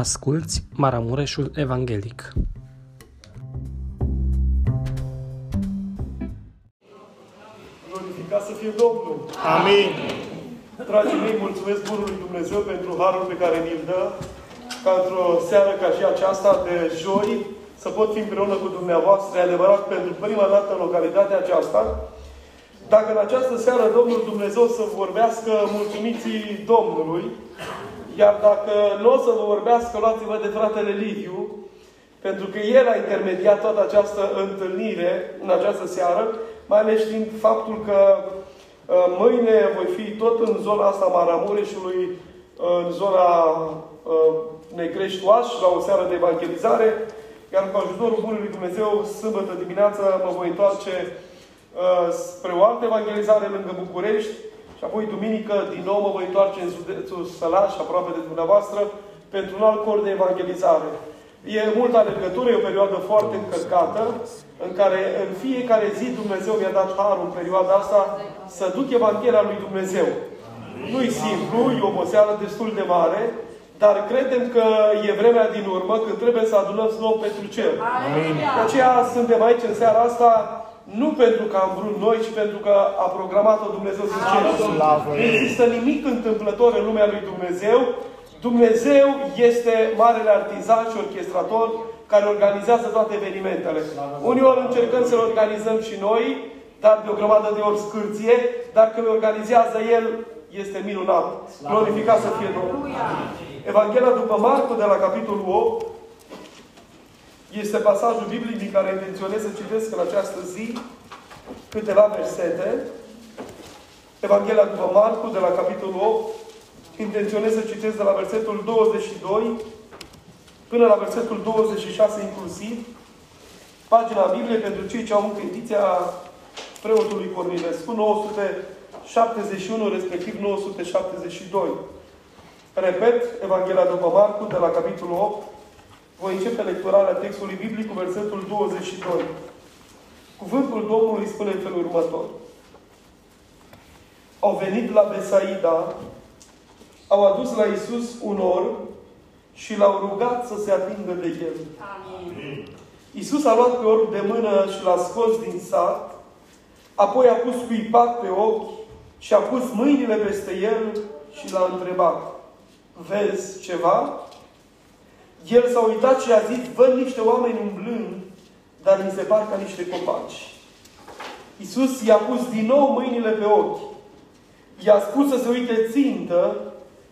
Asculți Maramureșul Evanghelic. Glorificat să fie Domnul! Amin. Dragii mei, mulțumesc Bunului Dumnezeu pentru harul pe care mi-l dă ca într-o seară ca și aceasta de joi să pot fi împreună cu dumneavoastră. E adevărat, pentru prima dată în localitatea aceasta, dacă în această seară Domnul Dumnezeu să vorbească mulțumiții Domnului, iar dacă nu o să vă vorbească, luați-vă de fratele Liviu, pentru că el a intermediat toată această întâlnire în această seară, mai ales știind faptul că uh, mâine voi fi tot în zona asta Maramureșului, uh, în zona uh, Negrești-Oaș, la o seară de evangelizare, iar cu ajutorul Bunului Dumnezeu, sâmbătă dimineață mă voi întoarce spre o altă evangelizare lângă București, și apoi, duminică, din nou mă voi întoarce în județul Sălaș, aproape de dumneavoastră, pentru un alt cor de evangelizare. E multă alergătură, e o perioadă foarte încărcată, în care în fiecare zi Dumnezeu mi-a dat harul în perioada asta să duc Evanghelia lui Dumnezeu. Nu-i simplu, e o oboseală destul de mare, dar credem că e vremea din urmă când trebuie să adunăm nou pentru cer. Amin. De aceea suntem aici în seara asta nu pentru că am vrut noi, ci pentru că a programat-o Dumnezeu din cer. Nu există nimic întâmplător în lumea lui Dumnezeu. Dumnezeu este marele artizan și orchestrator care organizează toate evenimentele. Uneori încercăm să le organizăm și noi, dar de o grămadă de ori scârție, dar când le organizează El, este minunat. Glorificat să fie Domnul. Evanghelia după Marcu, de la capitolul 8, este pasajul biblic din care intenționez să citesc în această zi câteva versete. Evanghelia după Marcu, de la capitolul 8, intenționez să citesc de la versetul 22 până la versetul 26 inclusiv. Pagina Bibliei pentru cei ce au încă ediția preotului Cornilescu, 971, respectiv 972. Repet, Evanghelia după Marcu, de la capitolul 8, voi începe lecturarea textului biblic cu versetul 22. Cuvântul Domnului spune în felul următor. Au venit la Besaida, au adus la Isus un or și l-au rugat să se atingă de el. Amin. Isus a luat pe orb de mână și l-a scos din sat, apoi a pus cuipat pe ochi și a pus mâinile peste el și l-a întrebat. Vezi ceva? El s-a uitat și a zis, văd niște oameni umblând, dar mi se par ca niște copaci. Iisus i-a pus din nou mâinile pe ochi. I-a spus să se uite țintă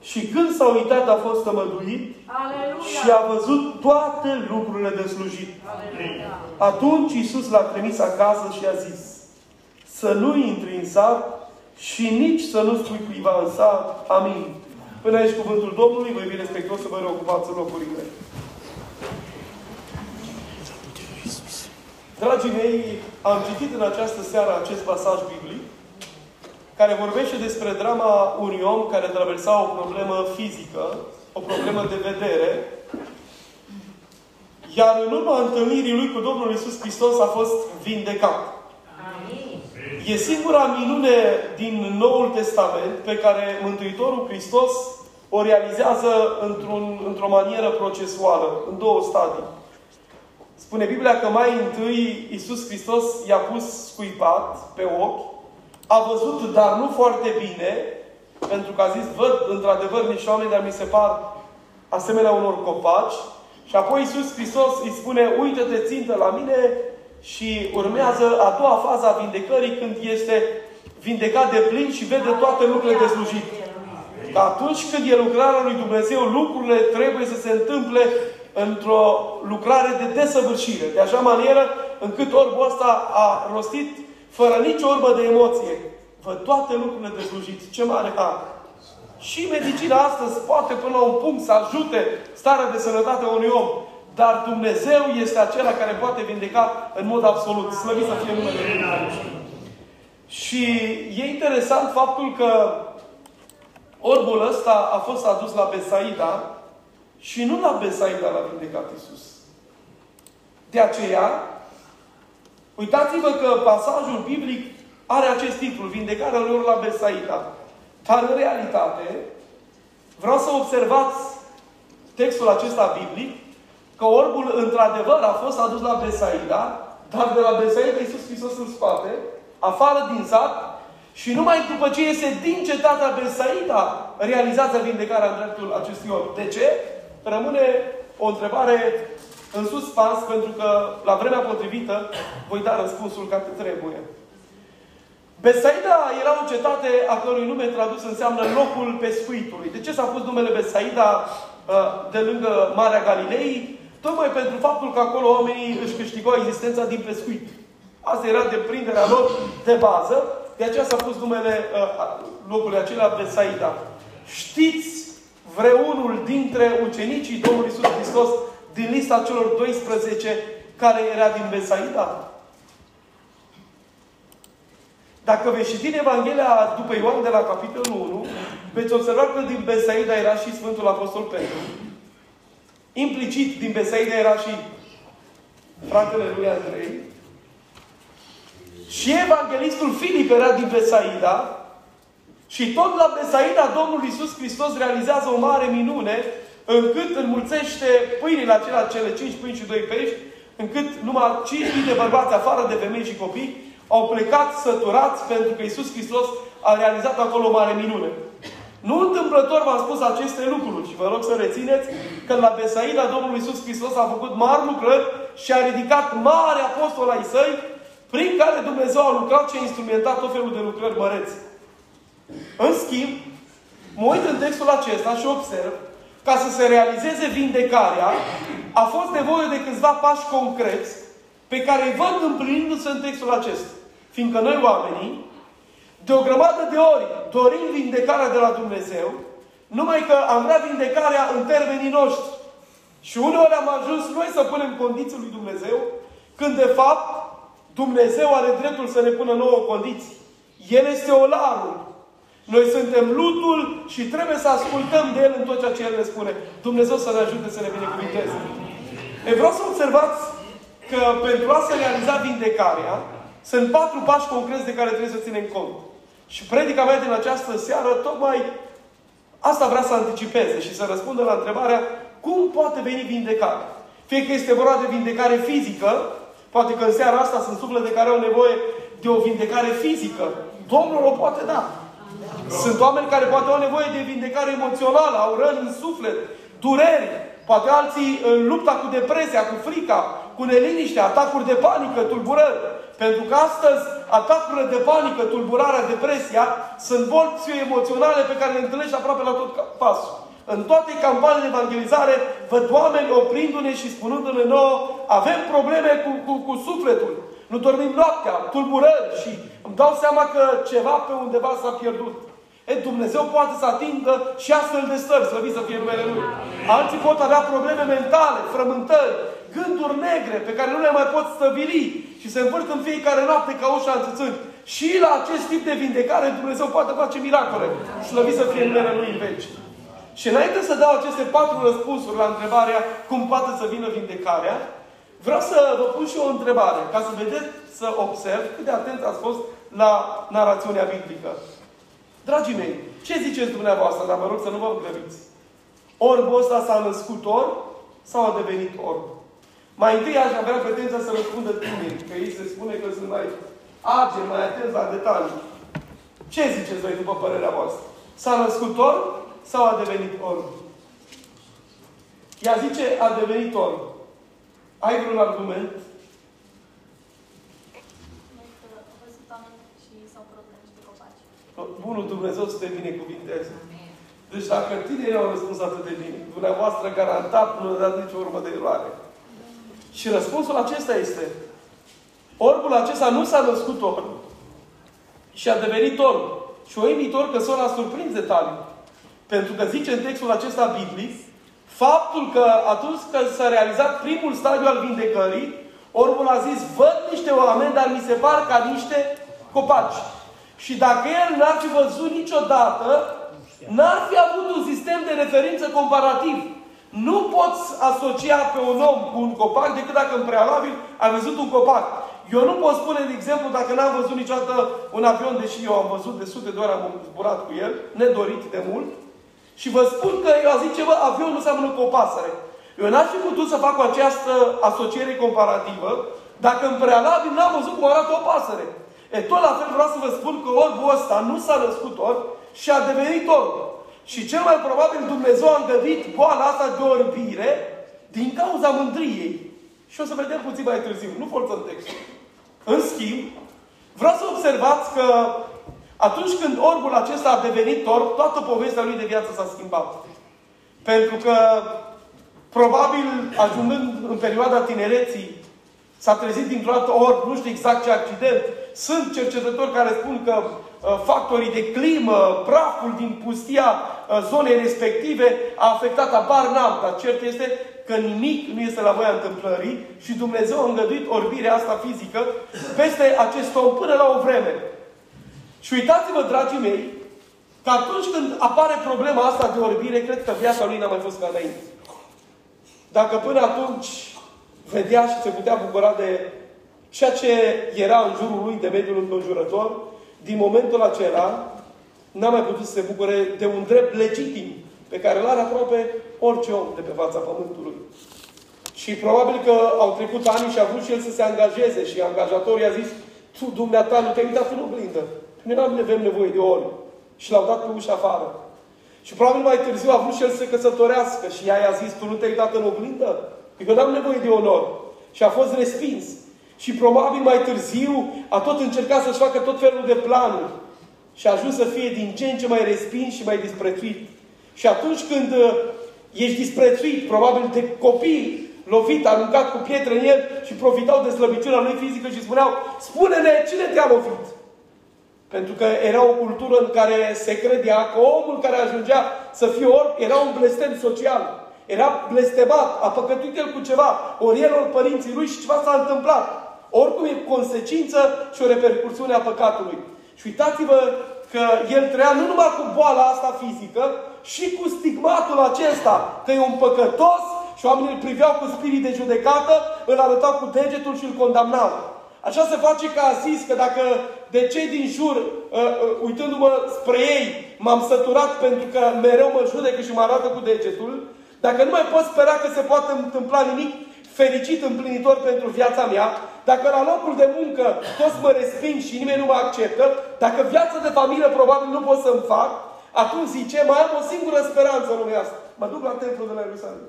și când s-a uitat a fost tămăduit Aleluia. și a văzut toate lucrurile de slujit. Aleluia. Atunci Iisus l-a trimis acasă și a zis să nu intri în sat și nici să nu spui cuiva în sat. Amin. Până aici cuvântul Domnului, voi fi respectuos să vă reocupați în locurile. Dragii mei, am citit în această seară acest pasaj biblic care vorbește despre drama unui om care traversa o problemă fizică, o problemă de vedere, iar în urma întâlnirii lui cu Domnul Isus Hristos a fost vindecat. E singura minune din Noul Testament pe care Mântuitorul Hristos o realizează într-un, într-o manieră procesuală, în două stadii. Spune Biblia că mai întâi Iisus Hristos i-a pus scuipat pe ochi, a văzut, dar nu foarte bine, pentru că a zis, văd într-adevăr niște oameni, dar mi se par asemenea unor copaci. Și apoi Iisus Hristos îi spune, uită-te țintă la mine și urmează a doua fază a vindecării când este vindecat de plin și vede toate lucrurile de slujit. Că atunci când e lucrarea lui Dumnezeu, lucrurile trebuie să se întâmple într-o lucrare de desăvârșire. De așa manieră încât orbul ăsta a rostit fără nicio orbă de emoție. Văd toate lucrurile de slujit. Ce mare har! Și medicina astăzi poate până la un punct să ajute starea de sănătate a unui om. Dar Dumnezeu este acela care poate vindeca în mod absolut. Slăvit să fie numele Lui. Și e interesant faptul că orbul ăsta a fost adus la Besaida și nu la Besaida l-a vindecat Iisus. De aceea, uitați-vă că pasajul biblic are acest titlu, Vindecarea lor la Besaida. Dar în realitate, vreau să observați textul acesta biblic că orbul într-adevăr a fost adus la Besaida, dar de la Besaida Iisus Hristos în spate, afară din sat, și numai după ce iese din cetatea Besaida, realizează vindecarea în dreptul acestui orb. De ce? Rămâne o întrebare în suspans, pentru că la vremea potrivită voi da răspunsul ca trebuie. Besaida era o cetate a cărui nume tradus înseamnă locul pescuitului. De ce s-a pus numele Besaida uh, de lângă Marea Galilei? Tocmai pentru faptul că acolo oamenii își câștigau existența din pescuit. Asta era deprinderea lor de bază. De aceea s-a pus numele uh, locului acela Besaida. Știți vreunul dintre ucenicii Domnului Iisus Hristos din lista celor 12 care era din Besaida? Dacă veți citi în Evanghelia după Ioan de la capitolul 1, veți observa că din Besaida era și Sfântul Apostol Petru. Implicit din Besaida era și fratele lui Andrei. Și evanghelistul Filip era din Besaida. Și tot la Besaida Domnul Iisus Hristos realizează o mare minune încât înmulțește pâinile acelea, cele cinci pâini și doi pești, încât numai 5.000 de bărbați, afară de femei și copii, au plecat săturați pentru că Iisus Hristos a realizat acolo o mare minune. Nu întâmplător v-am spus aceste lucruri și vă rog să rețineți că la Besaida Domnul Iisus Hristos a făcut mari lucrări și a ridicat mari apostoli ai săi prin care Dumnezeu a lucrat și a instrumentat tot felul de lucrări măreți. În schimb, mă uit în textul acesta și observ ca să se realizeze vindecarea, a fost nevoie de câțiva pași concreți pe care îi văd împlinindu-se în textul acesta. Fiindcă noi oamenii, de o grămadă de ori, dorim vindecarea de la Dumnezeu, numai că am vrea vindecarea în termenii noștri. Și uneori am ajuns noi să punem condiții lui Dumnezeu, când de fapt Dumnezeu are dreptul să ne pună nouă condiții. El este olarul. Noi suntem lutul și trebuie să ascultăm de El în tot ceea ce El ne spune. Dumnezeu să ne ajute să ne binecuvinteze. E vreau să observați că pentru a se realiza vindecarea, sunt patru pași concreți de care trebuie să ținem cont. Și predica mea din această seară tocmai asta vrea să anticipeze și să răspundă la întrebarea cum poate veni vindecarea. Fie că este vorba de vindecare fizică, poate că în seara asta sunt suflete care au nevoie de o vindecare fizică. Domnul o poate da. Sunt oameni care poate au nevoie de vindecare emoțională, au răni în suflet, dureri, poate alții în lupta cu depresia, cu frica, cu neliniștea, atacuri de panică, tulburări. Pentru că astăzi atacurile de panică, tulburarea, depresia sunt bolți emoționale pe care le întâlnești aproape la tot pasul. În toate campaniile de evangelizare văd oameni oprindu-ne și spunându-ne nouă avem probleme cu, cu, cu sufletul. Nu dormim noaptea, tulburări și îmi dau seama că ceva pe undeva s-a pierdut. E, Dumnezeu poate să atingă și astfel de stări, slăvit să fie numele Lui. Alții pot avea probleme mentale, frământări, gânduri negre pe care nu le mai pot stăvili și se învârt în fiecare noapte ca ușa înțățând. Și la acest tip de vindecare Dumnezeu poate face miracole. Slăvit să fie numele Lui în veci. Și înainte să dau aceste patru răspunsuri la întrebarea cum poate să vină vindecarea, vreau să vă pun și o întrebare, ca să vedeți, să observ cât de atent ați fost la narațiunea biblică. Dragii mei, ce ziceți dumneavoastră, dar vă rog să nu vă grăbiți? Orbul ăsta s-a născut orb sau a devenit orb? Mai întâi aș avea pretenția să răspundă tineri, că ei se spune că sunt mai ageri, mai atenți la detalii. Ce ziceți voi după părerea voastră? S-a născut orb sau a devenit orb? Ea zice, a devenit orb. Ai vreun argument? Bunul Dumnezeu să te binecuvinteze. Deci dacă tinerii au răspuns atât de bine, dumneavoastră garantat nu dați nicio urmă de eroare. Și răspunsul acesta este orbul acesta nu s-a născut orb și a devenit orb. Și o imitor că s-o surprins tale. Pentru că zice în textul acesta biblic faptul că atunci când s-a realizat primul stadiu al vindecării, orbul a zis, văd niște oameni, dar mi se par ca niște copaci. Și dacă el n-ar fi văzut niciodată, n-ar fi avut un sistem de referință comparativ. Nu poți asocia pe un om cu un copac decât dacă în prealabil ai văzut un copac. Eu nu pot spune, de exemplu, dacă n-am văzut niciodată un avion, deși eu am văzut de sute de ori, am zburat cu el, nedorit de mult, Și vă spun că eu zice, bă, avionul nu seamănă cu o pasăre. Eu n-aș fi putut să fac această asociere comparativă dacă în prealabil n-am văzut cum arată o pasăre. E tot la fel vreau să vă spun că orbul ăsta nu s-a născut orb și a devenit orb. Și cel mai probabil Dumnezeu a îngădit boala asta de orbire din cauza mândriei. Și o să vedem puțin mai târziu. Nu forțăm textul. În schimb, vreau să observați că atunci când orbul acesta a devenit orb, toată povestea lui de viață s-a schimbat. Pentru că, probabil, ajungând în perioada tinereții, s-a trezit dintr-o dată orb, nu știu exact ce accident. Sunt cercetători care spun că uh, factorii de climă, praful din pustia uh, zonei respective a afectat, abar n-am, dar cert este că nimic nu este la voia întâmplării și Dumnezeu a îngăduit orbirea asta fizică peste acest om până la o vreme. Și uitați-vă, dragii mei, că atunci când apare problema asta de orbire, cred că viața lui n-a mai fost ca înainte. Dacă până atunci vedea și se putea bucura de ceea ce era în jurul lui, de mediul înconjurător, din momentul acela, n-a mai putut să se bucure de un drept legitim pe care îl are aproape orice om de pe fața Pământului. Și probabil că au trecut ani și a vrut și el să se angajeze și angajatorul i-a zis tu, dumneata, nu te-ai uitat în oglindă. Noi nu avem nevoie de ori. Și l-au dat pe ușa afară. Și probabil mai târziu a vrut și el să se căsătorească și ea i-a zis, tu nu te-ai uitat în oglindă? Că n-am nevoie de onor. Și a fost respins. Și probabil mai târziu a tot încercat să-și facă tot felul de planuri. Și a ajuns să fie din ce în ce mai respins și mai disprețuit. Și atunci când uh, ești disprețuit, probabil de copii, lovit, aruncat cu pietre în el și profitau de slăbiciunea lui fizică și spuneau, spune-ne cine te-a lovit. Pentru că era o cultură în care se credea că omul care ajungea să fie orb era un blestem social. Era blestemat, a păcătuit el cu ceva, ori el, ori părinții lui și ceva s-a întâmplat. Oricum e consecință și o repercursiune a păcatului. Și uitați-vă că el trăia nu numai cu boala asta fizică, și cu stigmatul acesta că e un păcătos și oamenii îl priveau cu spirit de judecată, îl arătau cu degetul și îl condamnau. Așa se face că a zis că dacă de cei din jur, uh, uh, uitându-mă spre ei, m-am săturat pentru că mereu mă judecă și mă arată cu degetul, dacă nu mai pot spera că se poate întâmpla nimic fericit, împlinitor pentru viața mea, dacă la locul de muncă toți mă resping și nimeni nu mă acceptă, dacă viața de familie probabil nu pot să-mi fac, atunci zice, mai am o singură speranță în lumea asta. Mă duc la templul de la Ierusalim.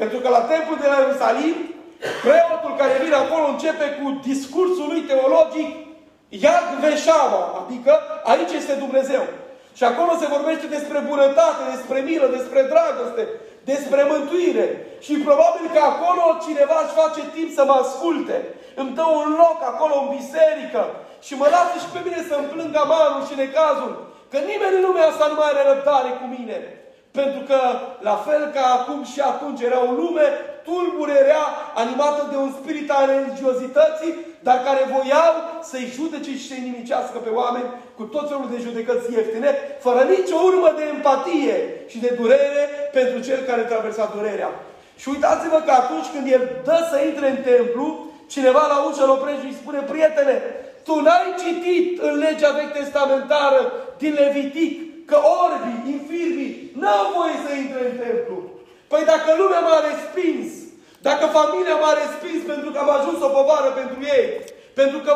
Pentru că la templul de la Ierusalim, preotul care vine acolo începe cu discursul lui teologic Iad Veșama, adică aici este Dumnezeu. Și acolo se vorbește despre bunătate, despre milă, despre dragoste, despre mântuire. Și probabil că acolo cineva își face timp să mă asculte. Îmi dă un loc acolo în biserică și mă lasă și pe mine să-mi plâng amarul și necazul. Că nimeni în lumea asta nu mai are răbdare cu mine. Pentru că, la fel ca acum și atunci, era o lume tulbure, rea, animată de un spirit al religiozității, dar care voiau să-i judece și să-i nimicească pe oameni cu tot felul de judecăți ieftine, fără nicio urmă de empatie și de durere pentru cel care traversa durerea. Și uitați-vă că atunci când el dă să intre în templu, cineva la ușă îl oprește și îi spune, prietene, tu n-ai citit în legea vechi testamentară din Levitic că orbii, infirmii, n-au voie să intre în templu. Păi dacă lumea m-a respins, dacă familia m-a respins pentru că am ajuns o povară pentru ei, pentru că,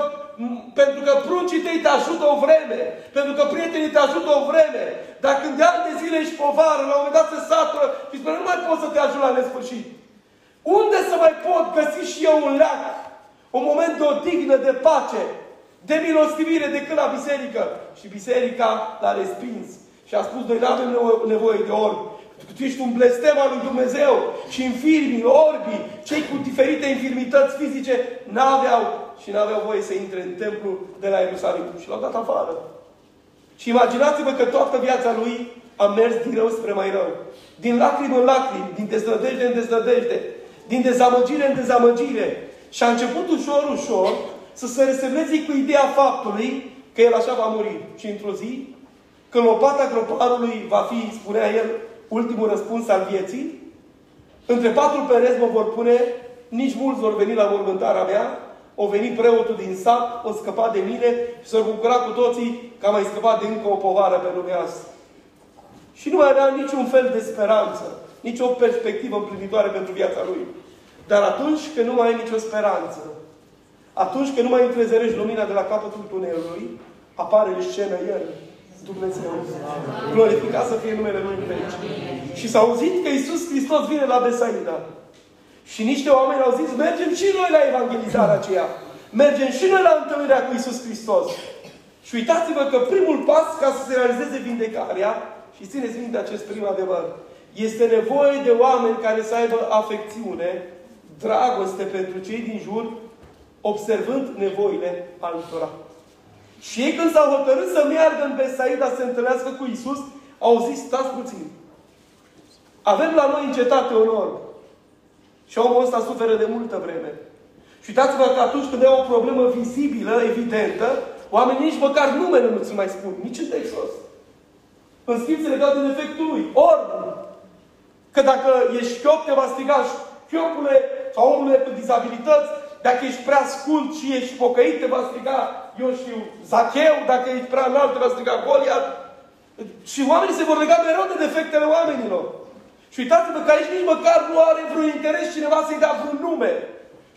pentru că pruncii tăi te ajută o vreme, pentru că prietenii te ajută o vreme, dar când de ani de zile ești povară, la un moment dat se satură și spune, nu mai pot să te ajut la nesfârșit. Unde să mai pot găsi și eu un leac, un moment de odihnă, de pace, de milostivire decât la biserică. Și biserica l-a respins. Și a spus, noi nu avem nevoie de orbi. Pentru că tu ești un blestem al lui Dumnezeu. Și infirmii, orbii, cei cu diferite infirmități fizice, n-aveau și n-aveau voie să intre în templu de la Ierusalim. Și l-au dat afară. Și imaginați-vă că toată viața lui a mers din rău spre mai rău. Din lacrimă în lacrimi, din deznădejde în deznădejde, din dezamăgire în dezamăgire. Și a început ușor, ușor să se resemneze cu ideea faptului că el așa va muri. Și într-o zi, când lopata groparului va fi, spunea el, ultimul răspuns al vieții, între patru pereți mă vor pune, nici mulți vor veni la mormântarea mea, o veni preotul din sat, o scăpa de mine și s-au bucura cu toții că am mai scăpat de încă o povară pe lumea asta. Și nu mai avea niciun fel de speranță, nicio perspectivă împlinitoare pentru viața lui. Dar atunci când nu mai ai nicio speranță, atunci când nu mai întrezerești lumina de la capătul tunelului, apare în scenă El, Dumnezeu. Glorificat să fie numele Lui în veci. Și s-a auzit că Iisus Hristos vine la Besaida. Și niște oameni au zis, mergem și noi la evangelizarea aceea. Mergem și noi la întâlnirea cu Iisus Hristos. Și uitați-vă că primul pas ca să se realizeze vindecarea, și țineți minte acest prim adevăr, este nevoie de oameni care să aibă afecțiune, dragoste pentru cei din jur, observând nevoile altora. Și ei când s-au hotărât să meargă în Besaida să se întâlnească cu Isus, au zis, stați puțin. Avem la noi în cetate un orb. Și omul ăsta suferă de multă vreme. Și uitați-vă că atunci când e o problemă vizibilă, evidentă, oamenii nici măcar numele nu ți mai spun. Nici în textul ăsta. În schimb se legat de defectul lui. Orb. Că dacă ești șchiop, te va striga șchiopule sau omule cu dizabilități. Dacă ești prea scund și ești pocăit, te va striga, eu știu, Zacheu. Dacă ești prea înalt, te va striga Goliat. Și oamenii se vor lega mereu de defectele oamenilor. Și uitați-vă că aici nici măcar nu are vreun interes cineva să-i dea vreun nume.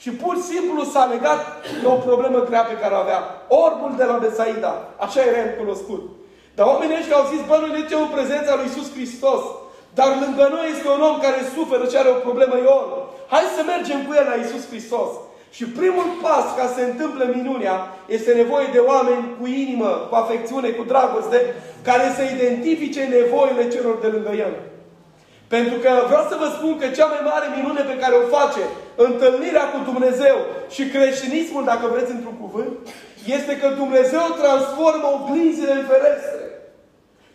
Și pur și simplu s-a legat de o problemă grea pe care o avea. Orbul de la Besaida. Așa era el cunoscut. Dar oamenii ăștia au zis, bă, noi ne în prezența lui Iisus Hristos. Dar lângă noi este un om care suferă și are o problemă ion. Hai să mergem cu el la Iisus Hristos. Și primul pas ca să se întâmple minunea este nevoie de oameni cu inimă, cu afecțiune, cu dragoste, care să identifice nevoile celor de lângă el. Pentru că vreau să vă spun că cea mai mare minune pe care o face întâlnirea cu Dumnezeu și creștinismul, dacă vreți într-un cuvânt, este că Dumnezeu transformă oglinzile în ferestre.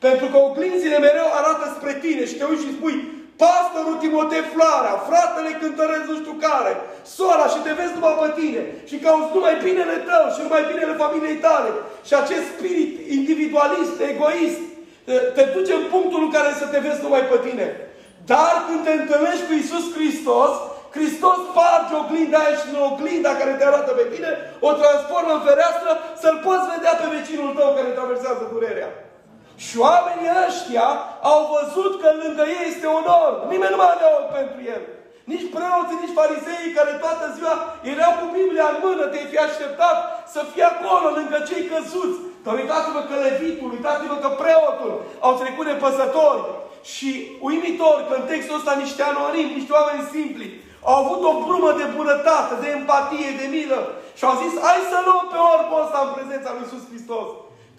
Pentru că oglinzile mereu arată spre tine și te uiți și spui, pastorul Timotei Floarea, fratele cântăresc nu știu care, sora și te vezi numai pe tine și cauți numai binele tău și numai binele familiei tale. Și acest spirit individualist, egoist, te duce în punctul în care să te vezi numai pe tine. Dar când te întâlnești cu Isus Hristos, Hristos sparge oglinda aia și în oglinda care te arată pe tine, o transformă în fereastră să-l poți vedea pe vecinul tău care traversează durerea. Și oamenii ăștia au văzut că lângă ei este onor. Nimeni nu mai avea ochi pentru el. Nici preoții, nici fariseii care toată ziua erau cu Biblia în mână, te-ai fi așteptat să fie acolo, lângă cei căzuți. Dar uitați-vă că levitul, uitați-vă că preotul au trecut de păsători. Și uimitor că în textul ăsta niște anonimi, niște oameni simpli, au avut o brumă de bunătate, de empatie, de milă. Și au zis, hai să luăm pe orbul ăsta în prezența lui Iisus Hristos.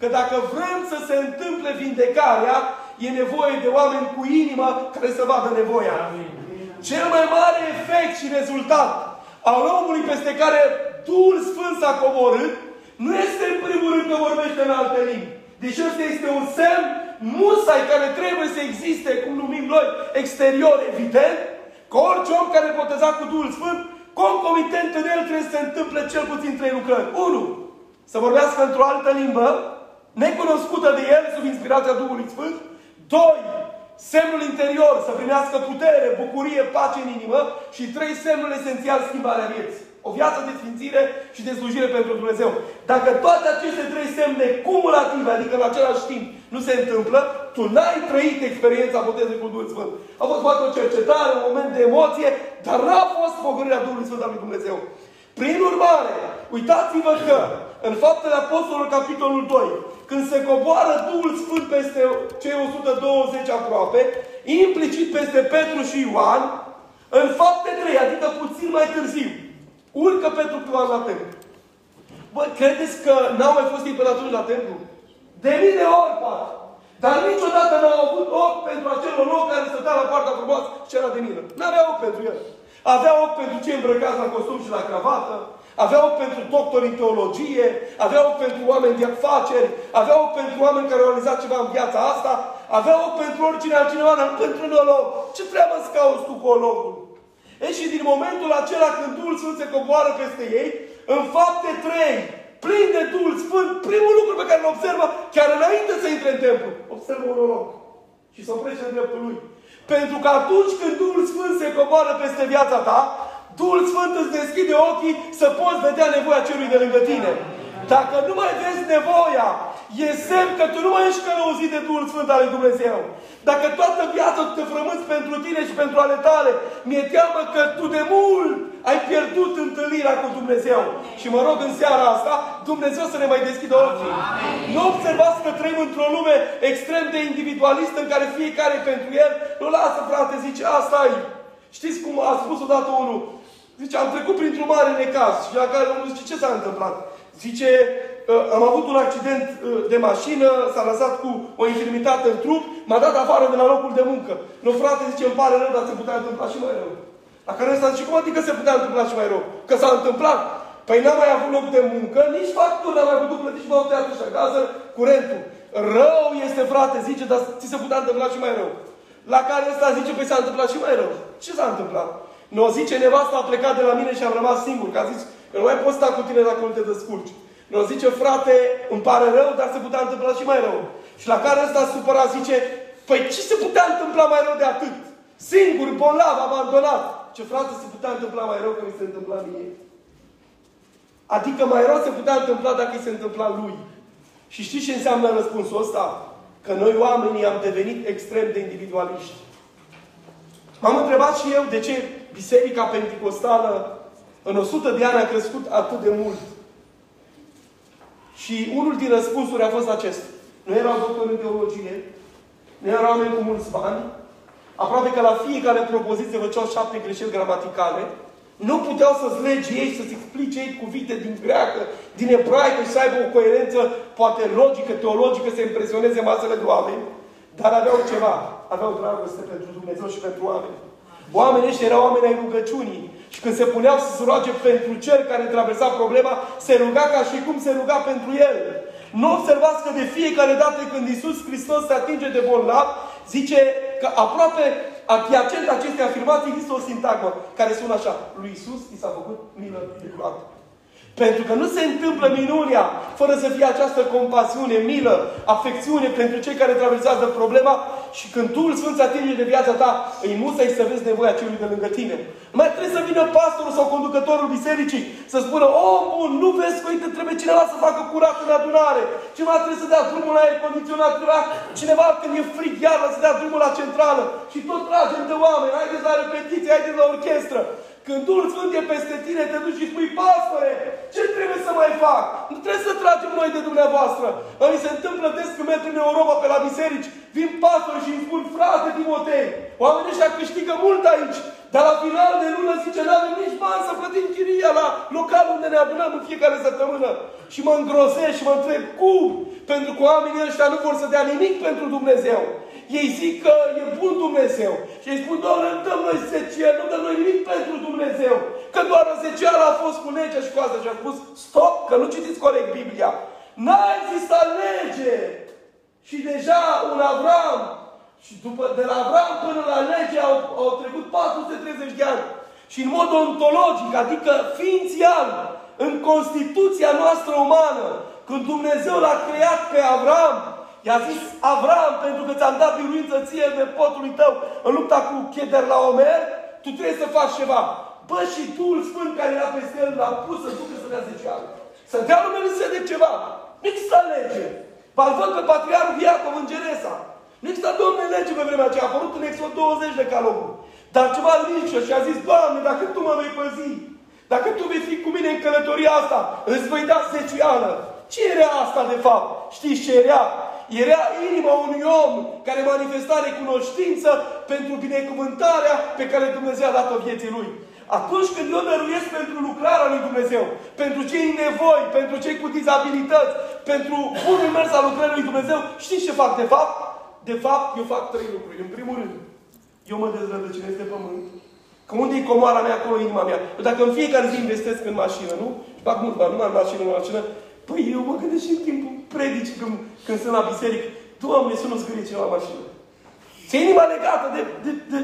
Că dacă vrem să se întâmple vindecarea, e nevoie de oameni cu inimă care să vadă nevoia. Amin. Cel mai mare efect și rezultat al omului peste care Duhul Sfânt s-a coborât, nu este în primul rând că vorbește în alte limbi. Deci ăsta este un semn musai care trebuie să existe, cum numim noi, exterior, evident, că orice om care e botezat cu Duhul Sfânt, concomitent în el trebuie să se întâmple cel puțin trei lucrări. Unu, Să vorbească într-o altă limbă, necunoscută de el, sub inspirația Duhului Sfânt. Doi, Semnul interior, să primească putere, bucurie, pace în inimă. Și trei, semnul esențial, schimbarea vieții. O viață de sfințire și de slujire pentru Dumnezeu. Dacă toate aceste trei semne cumulative, adică în același timp, nu se întâmplă, tu n-ai trăit experiența botezului cu Duhul Sfânt. A fost poate o cercetare, un moment de emoție, dar n-a fost pogorârea Duhului Sfânt al lui Dumnezeu. Prin urmare, uitați-vă că în Faptele Apostolului, capitolul 2, când se coboară Duhul Sfânt peste cei 120 aproape, implicit peste Petru și Ioan, în fapte 3, adică puțin mai târziu, urcă Petru cu Ioan la templu. Bă, credeți că n-au mai fost ei până atunci la templu? De mii de ori, poate. Dar niciodată n-au avut ochi pentru acel loc care stătea la partea frumoasă și era de mină. N-avea ochi pentru el. Avea ochi pentru cei îmbrăcați la costum și la cravată, avea ochi pentru doctori în teologie, avea ochi pentru oameni de afaceri, avea ochi pentru oameni care au realizat ceva în viața asta, avea ochi pentru oricine altcineva, dar nu pentru un olog. Ce treabă să cauți tu cu ologul? E și din momentul acela când Duhul Sfânt se coboară peste ei, în fapte trei, plin de Duhul Sfânt, primul lucru pe care îl observă, chiar înainte să intre în templu, observă un olog. Și să oprește în dreptul lui. Pentru că atunci când Duhul Sfânt se coboară peste viața ta, Duhul Sfânt îți deschide ochii să poți vedea nevoia celui de lângă tine. Dacă nu mai vezi nevoia E semn că tu nu mai ești călăuzit de Duhul Sfânt al lui Dumnezeu. Dacă toată viața tu te frămânți pentru tine și pentru ale tale, mi-e teamă că tu de mult ai pierdut întâlnirea cu Dumnezeu. Și mă rog în seara asta, Dumnezeu să ne mai deschidă ochii. Nu observați că trăim într-o lume extrem de individualistă în care fiecare pentru el, nu lasă frate, zice, asta e. Știți cum a spus odată unul? Zice, am trecut printr-un mare necaz. Și la care omul zice, ce s-a întâmplat? Zice, am avut un accident uh, de mașină, s-a lăsat cu o infirmitate în trup, m-a dat afară de la locul de muncă. Nu, frate, zice, îmi pare rău, dar se putea întâmpla și mai rău. La care ăsta zice, cum adică se putea întâmpla și mai rău? Că s-a întâmplat. Păi n-am mai avut loc de muncă, nici factură n-am mai putut plăti și m-au tăiat așa, gază, curentul. Rău este, frate, zice, dar ți se putea întâmpla și mai rău. La care ăsta zice, păi s-a întâmplat și mai rău. Ce s-a întâmplat? Nu zice, nevasta a plecat de la mine și am rămas singur, că a zis, că nu mai poți sta cu tine dacă nu te descurci. Nu zice, frate, îmi pare rău, dar se putea întâmpla și mai rău. Și la care ăsta supărat zice, păi ce se putea întâmpla mai rău de atât? Singur, bolnav, abandonat. Ce frate se putea întâmpla mai rău că mi se întâmpla mie? Adică mai rău se putea întâmpla dacă îi se întâmpla lui. Și știți ce înseamnă răspunsul ăsta? Că noi oamenii am devenit extrem de individualiști. M-am întrebat și eu de ce Biserica Pentecostală în 100 de ani a crescut atât de mult. Și unul din răspunsuri a fost acest. Nu erau doctori în teologie, nu erau oameni cu mulți bani, aproape că la fiecare propoziție făceau șapte greșeli gramaticale, nu puteau să-ți legi ei, să-ți explice ei cuvinte din greacă, din ebraică și să aibă o coerență, poate logică, teologică, să impresioneze masele de oameni, dar aveau ceva. Aveau dragoste pentru Dumnezeu și pentru oameni. Oamenii ăștia erau oameni ai rugăciunii. Și când se puneau să se roage pentru cel care traversa problema, se ruga ca și cum se ruga pentru el. Nu observați că de fiecare dată când Isus Hristos se atinge de bolnav, zice că aproape adiacent aceste afirmații există o sintagmă care sună așa. Lui Isus i s-a făcut milă de groată. Pentru că nu se întâmplă minunia fără să fie această compasiune, milă, afecțiune pentru cei care traversează problema și când Duhul Sfânt se atinge de viața ta, îi musai să vezi nevoia celui de lângă tine. Nu mai trebuie să vină pastorul sau conducătorul bisericii să spună, om bun, nu vezi că uite, trebuie cineva să facă curat în adunare. Cineva trebuie să dea drumul la aer condiționat, cineva când e frig iară să dea drumul la centrală. Și tot tragem de oameni, haideți la repetiție, haideți la orchestră. Când Duhul Sfânt e peste tine, te duci și spui, pastore, ce trebuie să mai fac? Nu trebuie să tragem noi de dumneavoastră. Mi se întâmplă des când merg în Europa pe la biserici, vin pastori și îmi spun, frate Timotei, oamenii ăștia câștigă mult aici, dar la final de lună zice, nu avem nici bani să plătim chiria la localul unde ne adunăm în fiecare săptămână. Și mă îngrozesc și mă întreb cum? Pentru că oamenii ăștia nu vor să dea nimic pentru Dumnezeu. Ei zic că e bun Dumnezeu. Și ei spun, Doamne, dăm noi zeciel, nu dăm noi nimic pentru Dumnezeu. Că doar zecial a fost cu legea și cu asta. Și a spus, stop, că nu citiți corect Biblia. N-a existat lege. Și deja un Avram, și după, de la Avram până la lege au, au trecut 430 de ani. Și în mod ontologic, adică ființial, în Constituția noastră umană, când Dumnezeu l-a creat pe Avram, I-a zis Avram, pentru că ți-am dat biruință ție de potului tău în lupta cu Cheder la Omer, tu trebuie să faci ceva. Bă, și Duhul Sfânt care era peste el l-a pus să ducă să dea zeceală. Să dea numele să de ceva. Nu există lege. L văd pe patriarul Iacov în Geresa. Nu există domne lege pe vremea aceea. A apărut în Exod 20 de calomul. Dar ceva nici și a zis, Doamne, dacă Tu mă vei păzi, dacă Tu vei fi cu mine în călătoria asta, îți voi da zecială. Ce era asta de fapt? Știți ce era? Era inima unui om care manifesta recunoștință pentru binecuvântarea pe care Dumnezeu a dat-o vieții lui. Atunci când eu dăruiesc pentru lucrarea lui Dumnezeu, pentru cei nevoi, pentru cei cu dizabilități, pentru bunul mers al lucrării lui Dumnezeu, știți ce fac de fapt? De fapt, eu fac trei lucruri. În primul rând, eu mă dezrădăcinez de pământ. Că unde e comoara mea, acolo e inima mea. Dacă în fiecare zi investesc în mașină, nu? Fac mult bani, numai în mașină, în mașină, Păi eu mă gândesc și în timpul predicii când, când sunt la biserică. Doamne, să nu zgârie cineva la mașină. Ți inima legată de, de, de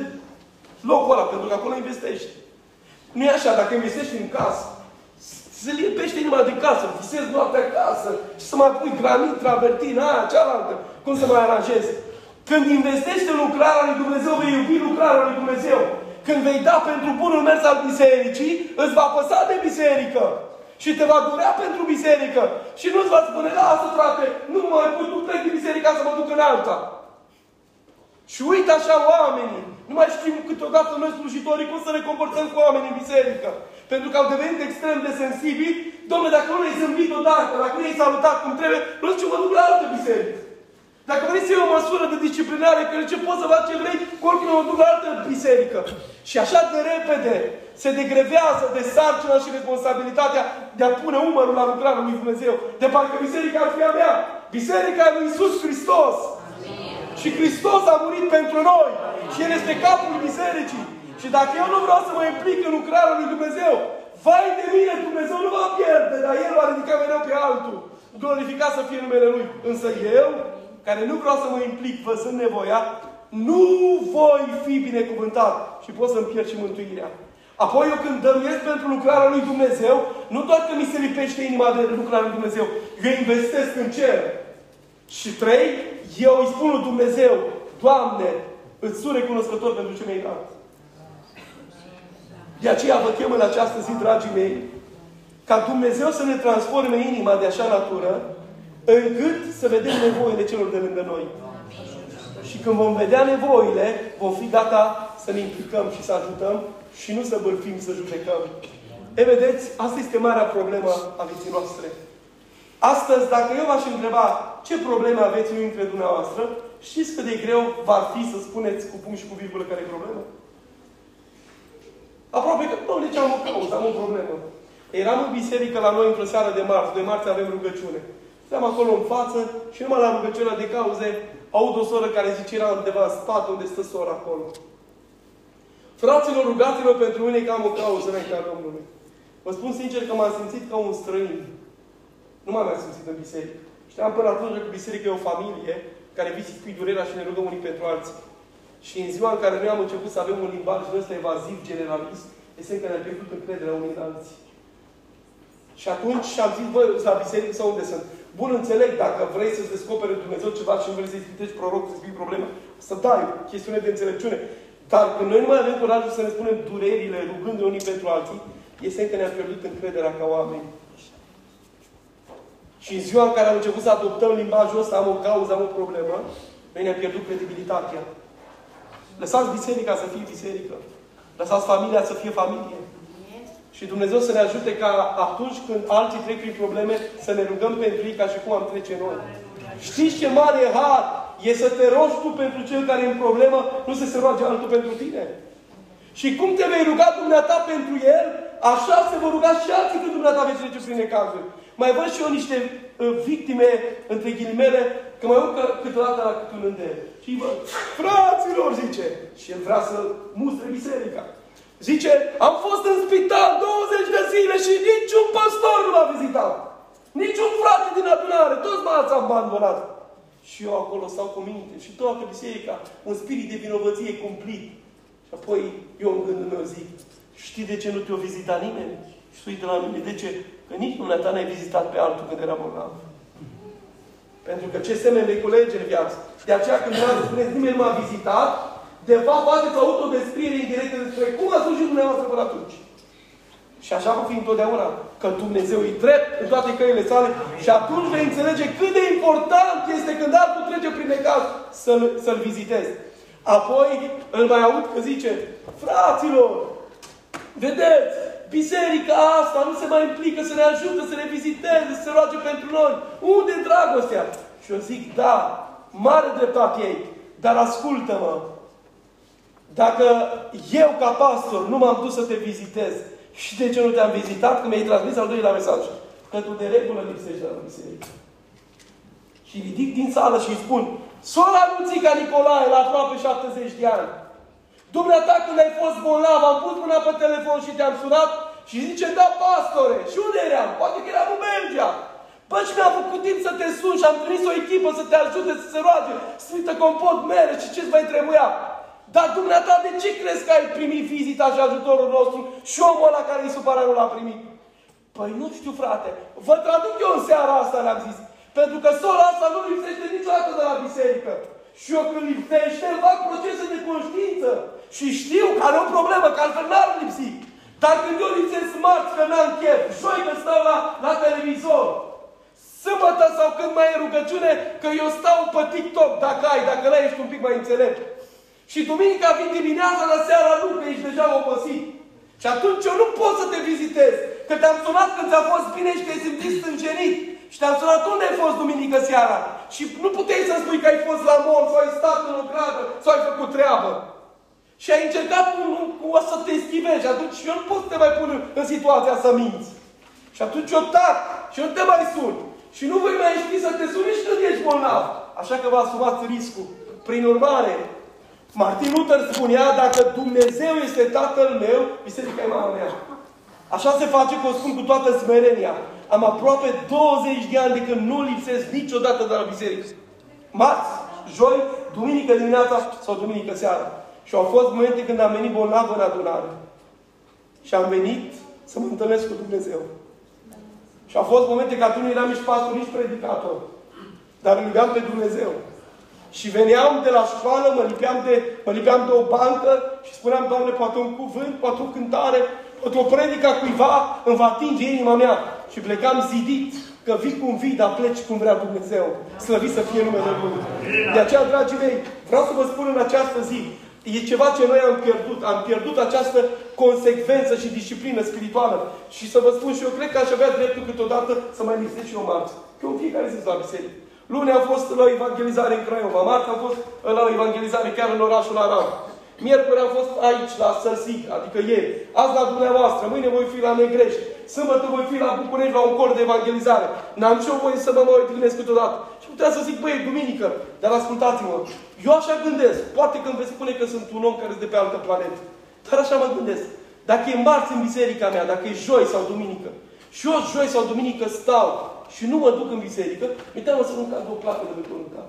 locul ăla, pentru că acolo investești. Nu e așa, dacă investești în casă, se lipește inima de casă, visezi noaptea acasă, și să mai pui granit, travertin, aia, cealaltă, cum să mai aranjezi. Când investești în lucrarea lui Dumnezeu, vei iubi lucrarea lui Dumnezeu. Când vei da pentru bunul mers al bisericii, îți va păsa de biserică. Și te va durea pentru biserică. Și nu-ți va spune, lasă frate, nu mă mai pot, nu plec din biserica să mă duc în alta. Și uite așa oamenii. Nu mai știm câteodată noi slujitorii cum să ne comportăm cu oamenii în biserică. Pentru că au devenit extrem de sensibili. Domnule, dacă nu ne-ai zâmbit odată, dacă nu i-ai salutat cum trebuie, nu știu, mă duc la altă biserică. Dacă vreți să iei o măsură de disciplinare, că ce poți să faci ce vrei, cu oricum mă duc la altă biserică. Și așa de repede se degrevează de sarcina și responsabilitatea de a pune umărul la lucrarea lui Dumnezeu. De parcă biserica ar fi a mea. Biserica lui Iisus Hristos. Și Hristos a murit pentru noi. Și El este capul bisericii. Și dacă eu nu vreau să mă implic în lucrarea lui Dumnezeu, vai de mine, Dumnezeu nu va pierde, dar El va ridica mereu pe altul. Glorificat să fie numele Lui. Însă eu, care nu vreau să mă implic văzând nevoia, nu voi fi binecuvântat și pot să-mi pierd și mântuirea. Apoi eu când dăruiesc pentru lucrarea lui Dumnezeu, nu doar că mi se lipește inima de lucrarea lui Dumnezeu, eu investesc în cer. Și trei, eu îi spun lui Dumnezeu, Doamne, îți sunt recunoscător pentru ce mi-ai dat. De aceea vă chem în această zi, dragii mei, ca Dumnezeu să ne transforme inima de așa natură, încât să vedem nevoile celor de lângă noi. Și când vom vedea nevoile, vom fi gata să ne implicăm și să ajutăm și nu să bârfim, să judecăm. E, vedeți, asta este marea problemă a vieții noastre. Astăzi, dacă eu v-aș întreba ce probleme aveți unii dintre dumneavoastră, știți cât de greu va fi să spuneți cu punct și cu virgulă care e problema? Aproape că, nu, nici am o cauză, am o problemă. Eram în biserică la noi într-o seară de marți, de marți avem rugăciune. Stăm acolo în față și numai la rugăciunea de cauze aud o soră care zice, era undeva în spate unde stă sora acolo. Fraților, rugați-vă pentru mine că am o cauză înaintea Domnului. Vă spun sincer că m-am simțit ca un străin. Nu m-am mai simțit în biserică. Știam până atunci că biserica e o familie care vii să spui durerea și ne rugăm unii pentru alții. Și în ziua în care noi am început să avem un limbaj din ăsta evaziv, generalist, este că ne-am pierdut încrederea unii în alții. Și atunci am zis, bă, la biserică sau unde sunt? Bun, înțeleg, dacă vrei să-ți descopere Dumnezeu ceva și nu vrei să-i citești proroc, să spui problema, să dai, chestiune de înțelepciune. Dar când noi nu mai avem curajul să ne spunem durerile, rugând unii pentru alții, este că ne-am pierdut încrederea ca oameni. Și în ziua în care am început să adoptăm limbajul ăsta, am o cauză, am o problemă, noi ne-am pierdut credibilitatea. Lăsați biserica să fie biserică. Lăsați familia să fie familie. Și Dumnezeu să ne ajute ca atunci când alții trec prin probleme, să ne rugăm pentru ei ca și cum am trece noi. Știți ce mare har e să te rogi tu pentru cel care e în problemă, nu să se roage altul pentru tine. Și cum te vei ruga dumneata pentru el, așa se vor ruga și alții când dumneata vei trece prin necazuri. Mai văd și eu niște uh, victime, între ghilimele, că mai urcă câteodată la câte un îndemn. Și îi văd, fraților, zice, și el vrea să mustre biserica. Zice, am fost în spital 20 de zile și niciun pastor nu m-a vizitat. Niciun frate din adunare, toți m-ați abandonat. Și eu acolo stau cu minte și toată biserica, un spirit de vinovăție cumplit. Și apoi eu în gândul meu zic, știi de ce nu te-o vizita nimeni? Și tu de la mine, de ce? Că nici dumneata n-ai vizitat pe altul când era bolnav. Pentru că ce semne vei culege în viață. De aceea când vreau să spuneți, nimeni nu m-a vizitat, de fapt faceți autodescriere indirectă despre cum a slujit dumneavoastră până atunci. Și așa va fi întotdeauna. Că Dumnezeu e drept în toate căile sale și atunci vei înțelege cât de important este când altul trece prin necaz să-l, să-l vizitezi. Apoi îl mai aud că zice, fraților, vedeți, biserica asta nu se mai implică să ne ajute, să ne viziteze, să se roage pentru noi. Unde e dragostea? Și eu zic, da, mare dreptate ei, dar ascultă-mă. Dacă eu, ca pastor, nu m-am dus să te vizitez, și de ce nu te-am vizitat? Că mi-ai transmis al doilea mesaj. Că tu de regulă lipsești de la biserică. Și ridic din sală și îi spun, Sora Luțica Nicolae, la aproape 70 de ani, Dumneata când ai fost bolnav, am pus mâna pe telefon și te-am sunat și zice, da, pastore, și unde eram? Poate că eram în Belgia. Bă, și mi-a făcut timp să te sun și am trimis o echipă să te ajute să se roage, sfântă compot, mere și ce-ți mai trebuia. Dar dumneata, de ce crezi că ai primit vizita și ajutorul nostru și omul ăla care îi supăra nu l-a primit? Păi nu știu, frate. Vă traduc eu în seara asta, le-am zis. Pentru că sora asta nu lipsește niciodată de la biserică. Și eu când lipsește, fac procese de conștiință. Și știu că are o problemă, că altfel n-ar lipsi. Dar când eu lipsesc marți, că n-am chef, joi că stau la, la televizor, sâmbătă sau când mai e rugăciune, că eu stau pe TikTok, dacă ai, dacă nu ești un pic mai înțelept. Și duminica vin dimineața, la seara nu, că ești deja obosit. Și atunci eu nu pot să te vizitez. Că te-am sunat când ți-a fost bine și te-ai simțit stânjenit. Și te-am sunat unde ai fost duminică seara. Și nu puteai să spui că ai fost la mol, sau ai stat în o gradă, sau ai făcut treabă. Și ai încercat cu, cu o să te schivești. Și atunci eu nu pot să te mai pun în situația să minți. Și atunci eu tac și eu nu te mai sun. Și nu voi mai ști să te suni și când ești bolnav. Așa că vă asumați riscul. Prin urmare, Martin Luther spunea, dacă Dumnezeu este Tatăl meu, biserica e mama mea. Așa se face, că o spun cu toată smerenia. Am aproape 20 de ani de când nu lipsesc niciodată de la biserică. Marți, joi, duminică dimineața sau duminică seara. Și au fost momente când am venit bolnav în adunare. Și am venit să mă întâlnesc cu Dumnezeu. Și au fost momente că atunci nu eram nici pastor, nici predicator. Dar îl iubeam pe Dumnezeu. Și veneam de la școală, mă lipeam de, mă lipeam de o bancă și spuneam, Doamne, poate un cuvânt, poate o cântare, poate o predică cuiva îmi va atinge inima mea. Și plecam zidit, că vii cum vii, dar pleci cum vrea Dumnezeu. Slăvit să fie numele Lui. De aceea, dragii mei, vreau să vă spun în această zi, e ceva ce noi am pierdut. Am pierdut această consecvență și disciplină spirituală. Și să vă spun și eu, cred că aș avea dreptul câteodată să mai lipsesc și eu marți. Că în fiecare zi la biserică. Luni am fost la evangelizare în Craiova. Marți am fost la evangelizare chiar în orașul Arad. Miercuri am fost aici, la Sărsic, adică ieri. Azi la dumneavoastră, mâine voi fi la Negrești. Sâmbătă voi fi la București la un cor de evangelizare. N-am și eu voie să mă mai odihnesc câteodată. Și putea să zic, băi, duminică, dar ascultați-mă. Eu așa gândesc. Poate că îmi veți spune că sunt un om care este de pe altă planetă. Dar așa mă gândesc. Dacă e marți în biserica mea, dacă e joi sau duminică, și eu joi sau duminică stau și nu mă duc în biserică, mi teamă să nu cad o placă de beton în cap.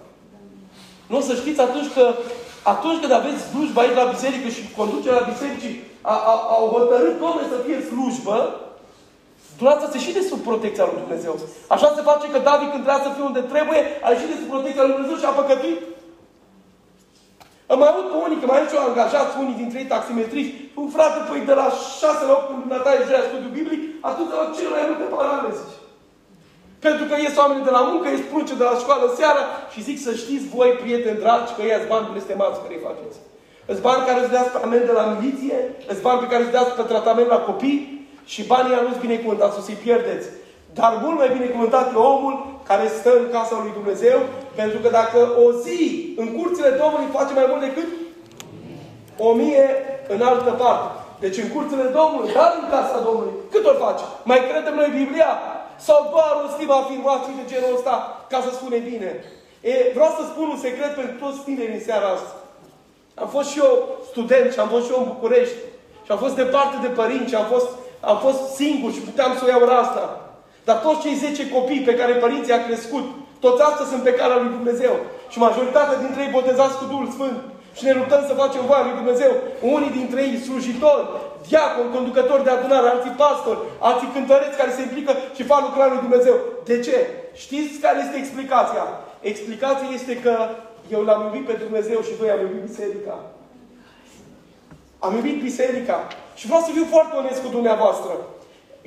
Nu o să știți atunci că atunci când aveți slujbă aici la biserică și conducerea bisericii a, a, au hotărât domnule să fie slujbă, Dumneavoastră se și de sub protecția lui Dumnezeu. Așa se face că David când trebuia să fie unde trebuie, a ieșit de sub protecția lui Dumnezeu și a păcătuit. Am mai avut pe unii, că mai am și eu angajați, unii dintre ei taximetriști, un frate, păi de la 6 la 8 când Natalie joia studiu biblic, atunci au cel mai multe parale, zice. Pentru că ies oamenii de la muncă, ies prunce de la școală seara și zic să știți voi, prieteni dragi, că ia bani blestemați care îi faceți. Îți bani care îți deați pe amende la miliție, îți bani pe care îți deați pe tratament la copii și banii ăia nu-ți binecuvântați, să să-i pierdeți. Dar mult mai binecuvântat e omul care stă în casa lui Dumnezeu, pentru că dacă o zi în curțile Domnului face mai mult decât o mie în altă parte. Deci în curțile Domnului, dar în casa Domnului, cât o face? Mai credem noi Biblia? Sau doar rostim afirmații de genul ăsta ca să spune bine? E, vreau să spun un secret pentru toți tinerii în seara asta. Am fost și eu student și am fost și eu în București. Și am fost departe de părinți și am fost, am fost singur și puteam să o iau asta. Dar toți cei 10 copii pe care părinții au crescut, toți astăzi sunt pe calea lui Dumnezeu. Și majoritatea dintre ei botezați cu Duhul Sfânt. Și ne luptăm să facem voia lui Dumnezeu. Unii dintre ei slujitori, diaconi, conducători de adunare, alții pastori, alții cântăreți care se implică și fac lucrarea lui Dumnezeu. De ce? Știți care este explicația? Explicația este că eu l-am iubit pe Dumnezeu și voi am iubit biserica. Am iubit biserica. Și vreau să fiu foarte onest cu dumneavoastră.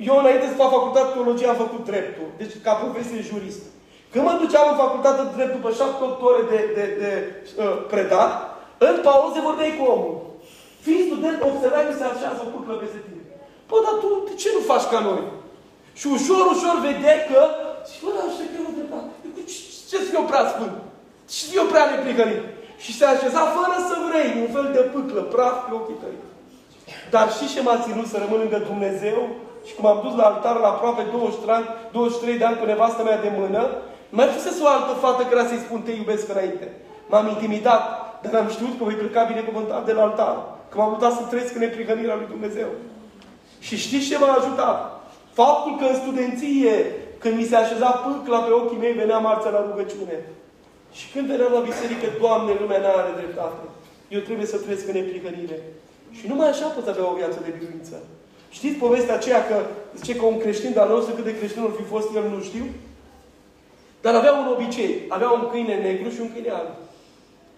Eu înainte să fac facultate de teologie am făcut dreptul. Deci ca profesie jurist. Când mă duceam în facultate de drept după șapte, opt ore de, de, de uh, predat, în pauze vorbeai cu omul. Fii student, observai că se așează o cuplă peste tine. Păi, dar tu de ce nu faci ca noi? Și ușor, ușor vedeai că și bă, dar așa că eu dreptate. Ce să fiu prea sfânt? Și eu prea neprihănit. Și se așeza fără să vrei, un fel de pâclă, praf pe ochii tăi. Dar și ce m-a ținut să rămân lângă Dumnezeu și cum am dus la altar la aproape 23 ani, 23 de ani cu nevastă mea de mână, mai fusese o altă fată care să-i spun te iubesc înainte. M-am intimidat, dar am știut că voi pleca binecuvântat de la altar. Că m-am mutat să trăiesc în neprihănirea lui Dumnezeu. Și știți ce m-a ajutat? Faptul că în studenție, când mi se așeza pâcla pe ochii mei, venea marțea la rugăciune. Și când veneam la biserică, Doamne, lumea nu are dreptate. Eu trebuie să trăiesc în neprihănire. Și numai așa poți avea o viață de biruință. Știți povestea aceea că zice că un creștin, dar nu cât de creștin ar fi fost, el nu știu? Dar avea un obicei. Avea un câine negru și un câine alb.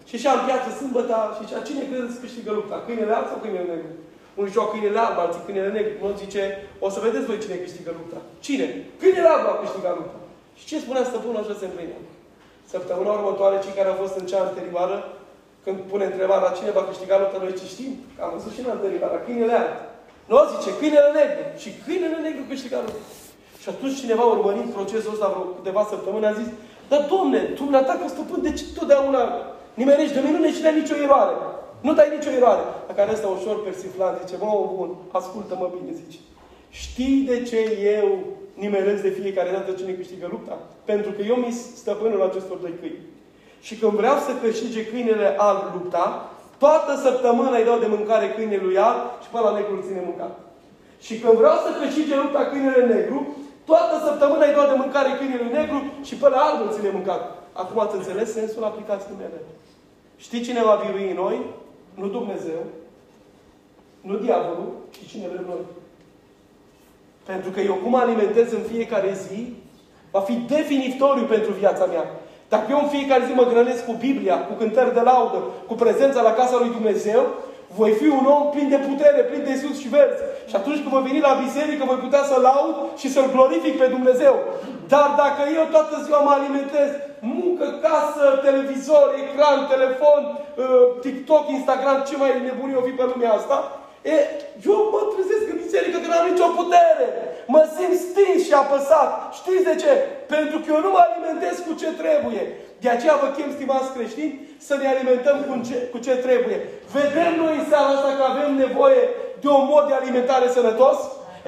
Și așa în piață sâmbătă și așa, cine credeți că câștigă lupta? Câinele alb sau câinele negru? Unii joacă câinele alb, alții câinele negru. Unul zice, o să vedeți voi cine câștigă lupta. Cine? Câinele alb a câștigat lupta. Și ce spunea stăpânul așa se împlinea. Săptămâna următoare, cei care au fost în cea anterioară, când pune întrebarea cine va câștiga lupta, noi ce știm? Că am văzut și în anterioară, câinele alb. Nu zice, câinele negru. Și câinele negru câștiga lupta. Și atunci cineva urmărind procesul ăsta vreo câteva săptămâni a zis, dar domne, dumneata ca stăpân, de ce totdeauna nimerești de minune și n-ai nicio eroare? Nu dai nicio eroare. La care ăsta ușor persiflant zice, mă, bun, ascultă-mă bine, zice. Știi de ce eu nimeresc de fiecare dată cine câștigă lupta? Pentru că eu mi stăpânul acestor doi câini. Și când vreau să câștige câinele alb lupta, toată săptămâna îi dau de mâncare câinelui alb și pe la negru ține mâncat. Și când vreau să câștige lupta câinele negru, toată săptămâna îi dau de mâncare câinelui negru și pe la alb îl ține mâncat. Acum ați înțeles sensul aplicației mele. Știi cine va birui noi? Nu Dumnezeu, nu diavolul, ci cine vrem noi. Pentru că eu cum alimentez în fiecare zi, va fi definitoriu pentru viața mea. Dacă eu în fiecare zi mă grănesc cu Biblia, cu cântări de laudă, cu prezența la casa lui Dumnezeu, voi fi un om plin de putere, plin de sus și vers. Și atunci când voi veni la biserică, voi putea să laud și să-L glorific pe Dumnezeu. Dar dacă eu toată ziua mă alimentez, muncă, casă, televizor, ecran, telefon, uh, TikTok, Instagram, ce mai nebunii o fi pe lumea asta, e, eu mă trezesc în biserică că n-am nicio putere. Mă simt stins și apăsat. Știți de ce? Pentru că eu nu mă alimentez cu ce trebuie. De aceea vă chem, stimați creștini, să ne alimentăm cu ce, cu ce trebuie. Vedem noi în seara asta că avem nevoie de un mod de alimentare sănătos?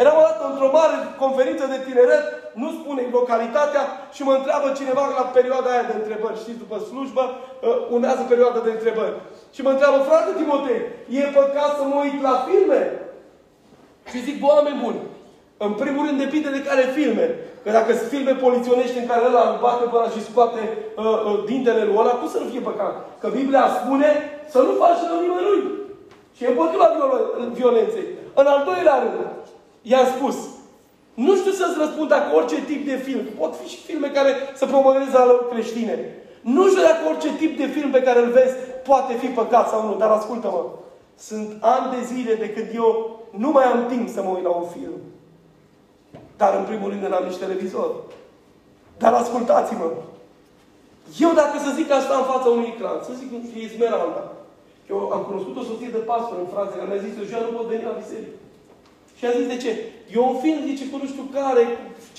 Eram o dată într-o mare conferință de tineret, nu spune localitatea, și mă întreabă cineva la perioada aia de întrebări. Știți, după slujbă, uh, urmează perioada de întrebări. Și mă întreabă, frate Timotei, e păcat să mă uit la filme? Și zic, bă, oameni buni, în primul rând depinde de care filme. Că dacă sunt filme poliționești în care ăla îl bate pe ăla și scoate uh, uh, dintele lui ăla, cum să nu fie păcat? Că Biblia spune să nu faci rău nimănui. Și e împotriva violenței. În al doilea rând, i-am spus, nu știu să-ți răspund dacă orice tip de film, pot fi și filme care să promoveze valori creștine. Nu știu dacă orice tip de film pe care îl vezi poate fi păcat sau nu, dar ascultă-mă. Sunt ani de zile de când eu nu mai am timp să mă uit la un film. Dar în primul rând n-am nici televizor. Dar ascultați-mă. Eu dacă să zic asta în fața unui ecran, să zic fie Esmeralda. Eu am cunoscut o soție de pastor în Franța care mi-a zis, eu nu pot veni la biserică. Și a zis, de ce? Eu un film, zice, cu nu știu care,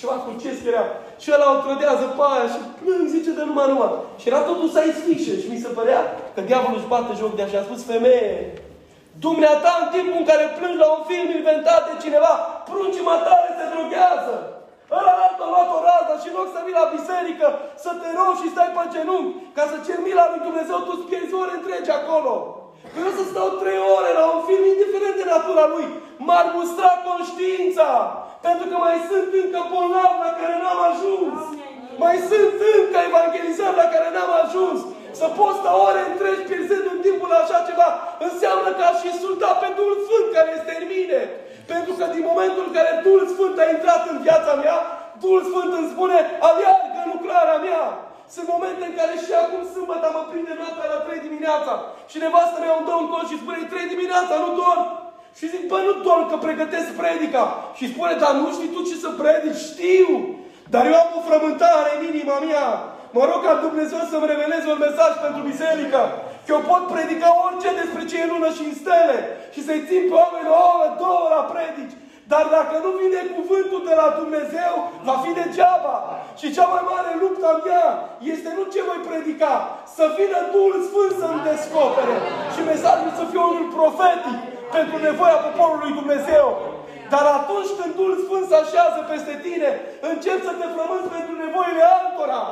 ceva cu ce era. Și ăla o trădează pe aia și plâng, zice, de numai numai. Și era totul science fiction și mi se părea că diavolul își bate joc de așa. A spus, femeie, Dumneata, în timpul în care plângi la un film inventat de cineva, pruncii matale se droghează. Ăla altă a luat o rază și în loc să vii la biserică, să te rogi și stai pe genunchi, ca să cer mila lui Dumnezeu, tu îți pierzi ore întregi acolo. Că eu să stau trei ore la un film, indiferent de natura lui, m-ar mustra conștiința. Pentru că mai sunt încă bolnavi la care n-am ajuns. Mai sunt încă evangelizări la care n-am ajuns. Să poți sta ore întregi pierzând în timpul așa ceva, înseamnă că aș insulta pe Duhul Sfânt care este în mine. Pentru că din momentul în care Duhul Sfânt a intrat în viața mea, Duhul Sfânt îmi spune, aleargă lucrarea mea. Sunt momente în care și acum sâmbătă mă prinde noaptea la 3 dimineața și nevastă mea îmi dă un cont și spune 3 dimineața, nu dorm. Și zic, bă, nu dorm, că pregătesc predica. Și spune, dar nu știi tu ce să predici? Știu. Dar eu am o frământare în inima mea. Mă rog ca Dumnezeu să-mi reveleze un mesaj pentru biserică. Că eu pot predica orice despre ce e lună și în stele. Și să-i țin pe oameni o oră, două la predici. Dar dacă nu vine cuvântul de la Dumnezeu, va fi degeaba. Și cea mai mare luptă a mea este nu ce voi predica, să vină Duhul Sfânt să-mi descopere. Și mesajul să fie unul profetic pentru nevoia poporului Dumnezeu. Dar atunci când Duhul Sfânt se așează peste tine, încep să te frămânți pentru nevoile altora.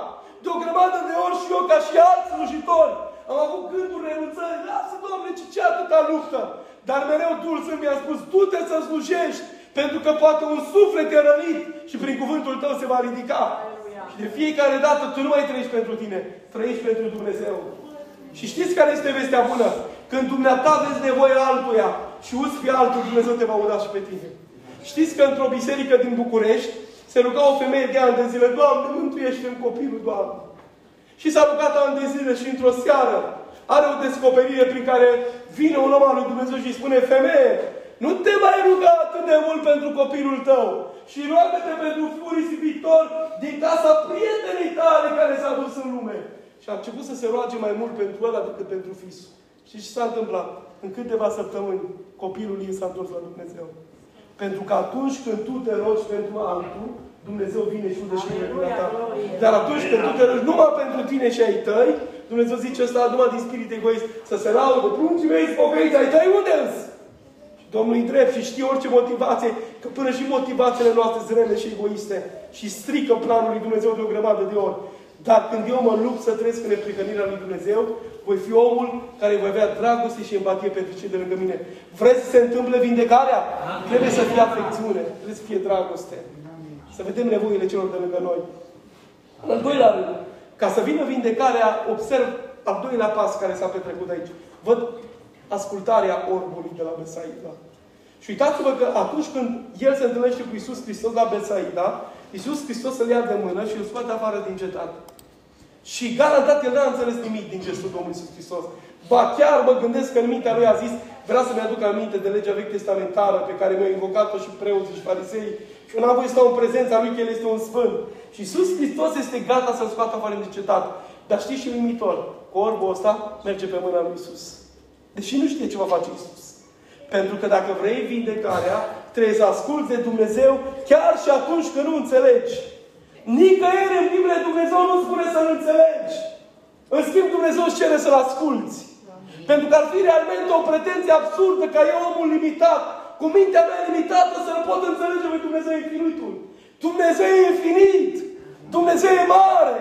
De o grămadă de ori și eu, ca și alți slujitori, am avut gânduri renunțări. Lasă, Doamne, ce, ce atâta luptă? Dar mereu Duhul Sfânt mi-a spus, du-te să slujești, pentru că poate un suflet e rănit și prin cuvântul tău se va ridica. Și de fiecare dată tu nu mai trăiești pentru tine, trăiești pentru Dumnezeu. Și știți care este vestea bună? Când dumneata vezi nevoie altuia și uți pe altul, Dumnezeu te va uda și pe tine. Știți că într-o biserică din București se ruga o femeie de ani de zile, Doamne, mântuiește-mi copilul, Doamne. Și s-a rugat ani de zile și într-o seară are o descoperire prin care vine un om al lui Dumnezeu și îi spune, femeie, Nu te mai ruga atât de mult pentru copilul tău. Și roagă-te pentru furii viitor din casa prietenii tale care s-a dus în lume. Și a început să se roage mai mult pentru ăla decât pentru fisul. Și ce s-a întâmplat? În câteva săptămâni, copilul ei s-a întors la Dumnezeu. Pentru că atunci când tu te rogi pentru altul, Dumnezeu vine și unde și vine ta. Dar atunci când tu te rogi numai pentru tine și ai tăi, Dumnezeu zice ăsta numai din spirit egoist, să se laudă, pruncii mei spocăiți, ai tăi unde însă? Domnul e drept și știe orice motivație, că până și motivațiile noastre zrele și egoiste și strică planul lui Dumnezeu de o grămadă de ori. Dar când eu mă lupt să trăiesc în neprihănirea lui Dumnezeu, voi fi omul care voi avea dragoste și empatie pentru cei de lângă mine. Vreți să se întâmple vindecarea? Amin. Trebuie să fie afecțiune, trebuie să fie dragoste. Amin. Să vedem nevoile celor de lângă noi. În al doilea rând, ca să vină vindecarea, observ al doilea pas care s-a petrecut aici. Văd ascultarea orbului de la Besaida. Și uitați-vă că atunci când el se întâlnește cu Isus Hristos la Besaida, Isus Hristos îl ia de mână și îl scoate afară din cetate. Și garantat el n-a înțeles nimic din gestul Domnului Iisus Hristos. Ba chiar mă gândesc că în mintea lui a zis, vrea să-mi aduc aminte de legea vechi testamentară pe care mi-au invocat-o și preoții și farisei. Și eu n-am voie să stau în prezența lui că El este un sfânt. Și Iisus Hristos este gata să-l scoată afară din cetate. Dar știți și limitor, orbul ăsta merge pe mâna lui Iisus. Deși nu știe ce va face Iisus. Pentru că dacă vrei vindecarea, trebuie să asculți de Dumnezeu chiar și atunci când nu înțelegi. Nicăieri în Biblie Dumnezeu nu spune să-L înțelegi. În schimb, Dumnezeu îți cere să-L asculți. Pentru că ar fi realmente o pretenție absurdă ca eu, omul limitat, cu mintea mea limitată, să-L pot înțelege pe Dumnezeu infinitul. Dumnezeu e infinit. Dumnezeu e mare.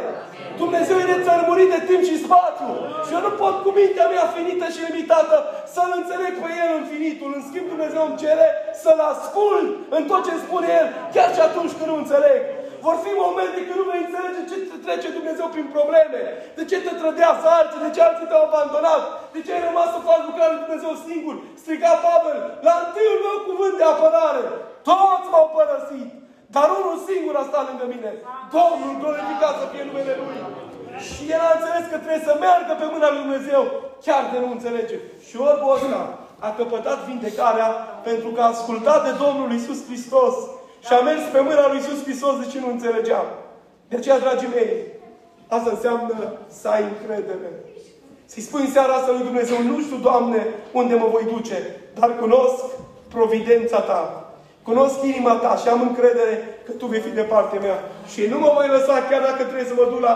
Dumnezeu e nețărmurit de timp și spațiu. Și eu nu pot cu mintea mea finită și limitată să-L înțeleg pe El infinitul. În schimb, Dumnezeu îmi cere să-L ascult în tot ce spune El, chiar și atunci când nu înțeleg. Vor fi momente când nu vei înțelege ce te trece Dumnezeu prin probleme. De ce te trădează alții, de ce alții te-au abandonat, de ce ai rămas să faci lucrarea lui Dumnezeu singur. Striga Pavel, la întâiul meu cuvânt de apărare. Toți m-au părăsit. Dar unul singur a stat lângă mine. Domnul glorificat să fie numele Lui. Și el a înțeles că trebuie să meargă pe mâna lui Dumnezeu, chiar de nu înțelege. Și orbul ăsta a căpătat vindecarea pentru că a ascultat de Domnul Isus Hristos și a mers pe mâna lui Iisus Hristos de ce nu înțelegeam. De aceea, dragii mei, asta înseamnă să ai încredere. Să-i spui în seara asta lui Dumnezeu, nu știu, Doamne, unde mă voi duce, dar cunosc providența Ta. Cunosc inima Ta și am încredere că Tu vei fi de partea mea. Și nu mă voi lăsa chiar dacă trebuie să mă duc la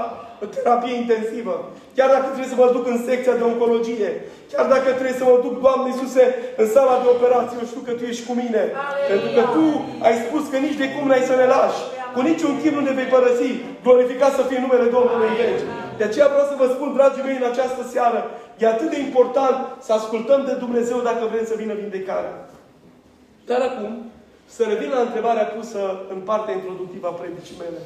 terapie intensivă. Chiar dacă trebuie să mă duc în secția de oncologie. Chiar dacă trebuie să mă duc, Doamne Iisuse, în sala de operație, eu știu că Tu ești cu mine. Aleluia. Pentru că Tu ai spus că nici de cum n-ai să ne lași. Cu niciun chip nu ne vei părăsi. Glorificat să fie numele Domnului în veci. De aceea vreau să vă spun, dragii mei, în această seară, e atât de important să ascultăm de Dumnezeu dacă vrem să vină vindecarea. Dar acum, să revin la întrebarea pusă în partea introductivă a predicii mele.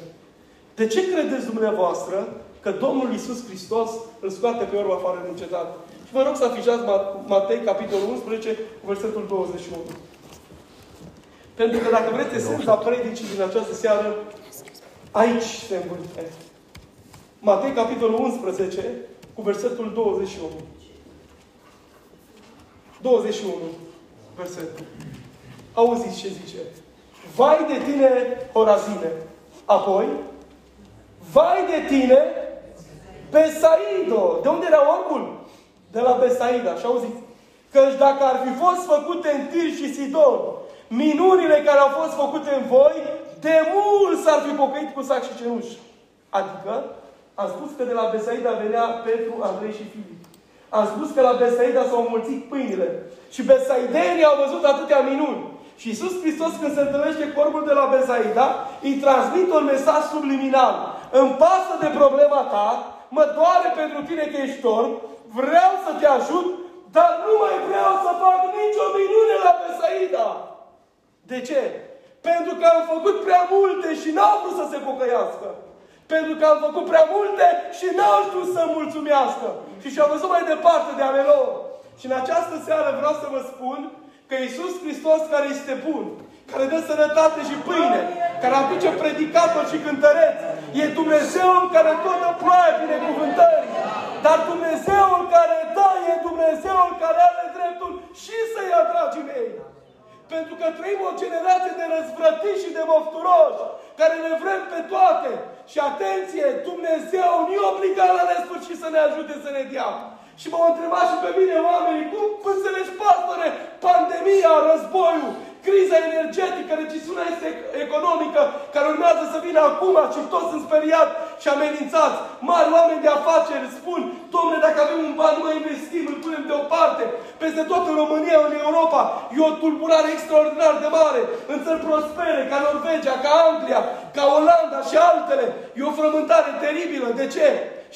De ce credeți dumneavoastră că Domnul Isus Hristos îl scoate pe orb afară din cetate? Și vă rog să afișați Matei, capitolul 11, cu versetul 21. Pentru că dacă vreți esența predicii din această seară, aici se învârte. Matei, capitolul 11, cu versetul 21. 21, versetul. Auziți ce zice. Vai de tine, Horazine! Apoi, vai de tine, Besaido! De unde era orbul? De la Besaida. Și auziți. Căci dacă ar fi fost făcute în Tir și Sidon, minunile care au fost făcute în voi, de mult s-ar fi pocăit cu sac și cenuș. Adică, am spus că de la Besaida venea Petru, Andrei și Filip. Am spus că la Besaida s-au mulțit pâinile. Și besaidenii au văzut atâtea minuni. Și Iisus Hristos când se întâlnește cu orbul de la Besaida, îi transmit un mesaj subliminal. Îmi pasă de problema ta, mă doare pentru tine că ești orb, vreau să te ajut, dar nu mai vreau să fac nicio minune la Besaida. De ce? Pentru că am făcut prea multe și n-au vrut să se pocăiască. Pentru că am făcut prea multe și n-au știut să mulțumească. Și și-au văzut mai departe de ale lor. Și în această seară vreau să vă spun că Iisus Hristos care este bun, care dă sănătate și pâine, care aduce predicator și cântăreț, e Dumnezeul care tot dă ploaie binecuvântării. Dar Dumnezeul care dă e Dumnezeul care are dreptul și să-i atragi mei. Pentru că trăim o generație de răzvrătiți și de mofturoși, care le vrem pe toate. Și atenție, Dumnezeu nu e obligat la nesfârșit să ne ajute să ne dea. Și m-au întrebat și pe mine oamenii, cum înțelegi, pastore, pandemia, războiul, criza energetică, recesiunea este economică, care urmează să vină acum și toți sunt speriați și amenințați. Mari oameni de afaceri spun, domnule, dacă avem un ban, nu mai investim, îl punem deoparte. Peste tot în România, în Europa, e o tulburare extraordinar de mare. În țări prospere, ca Norvegia, ca Anglia, ca Olanda și altele. E o frământare teribilă. De ce?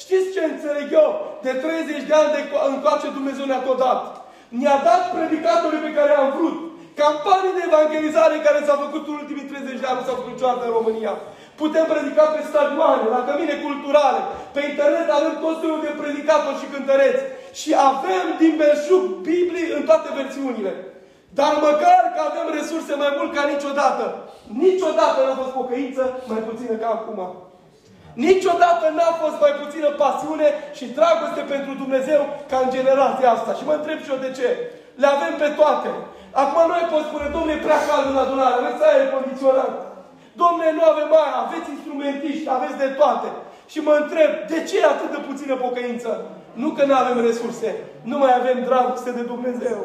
Știți ce înțeleg eu? De 30 de ani de încoace Dumnezeu ne-a tot dat. Ne-a dat predicatorii pe care am vrut. Campanii de evangelizare care s-au făcut în ultimii 30 de ani, nu s-au făcut niciodată în România. Putem predica pe stadioane, la cămine culturale, pe internet avem tot felul de predicatori și cântăreți. Și avem din belșug Biblii în toate versiunile. Dar măcar că avem resurse mai mult ca niciodată. Niciodată n-a fost pocăință mai puțină ca acum. Niciodată n-a fost mai puțină pasiune și dragoste pentru Dumnezeu ca în generația asta. Și mă întreb și eu de ce. Le avem pe toate. Acum noi pot spune, domnule, e prea cald în adunare, aveți aer condiționat. Domnule, nu avem aia, aveți instrumentiști, aveți de toate. Și mă întreb, de ce e atât de puțină pocăință? Nu că nu avem resurse, nu mai avem dragoste de Dumnezeu.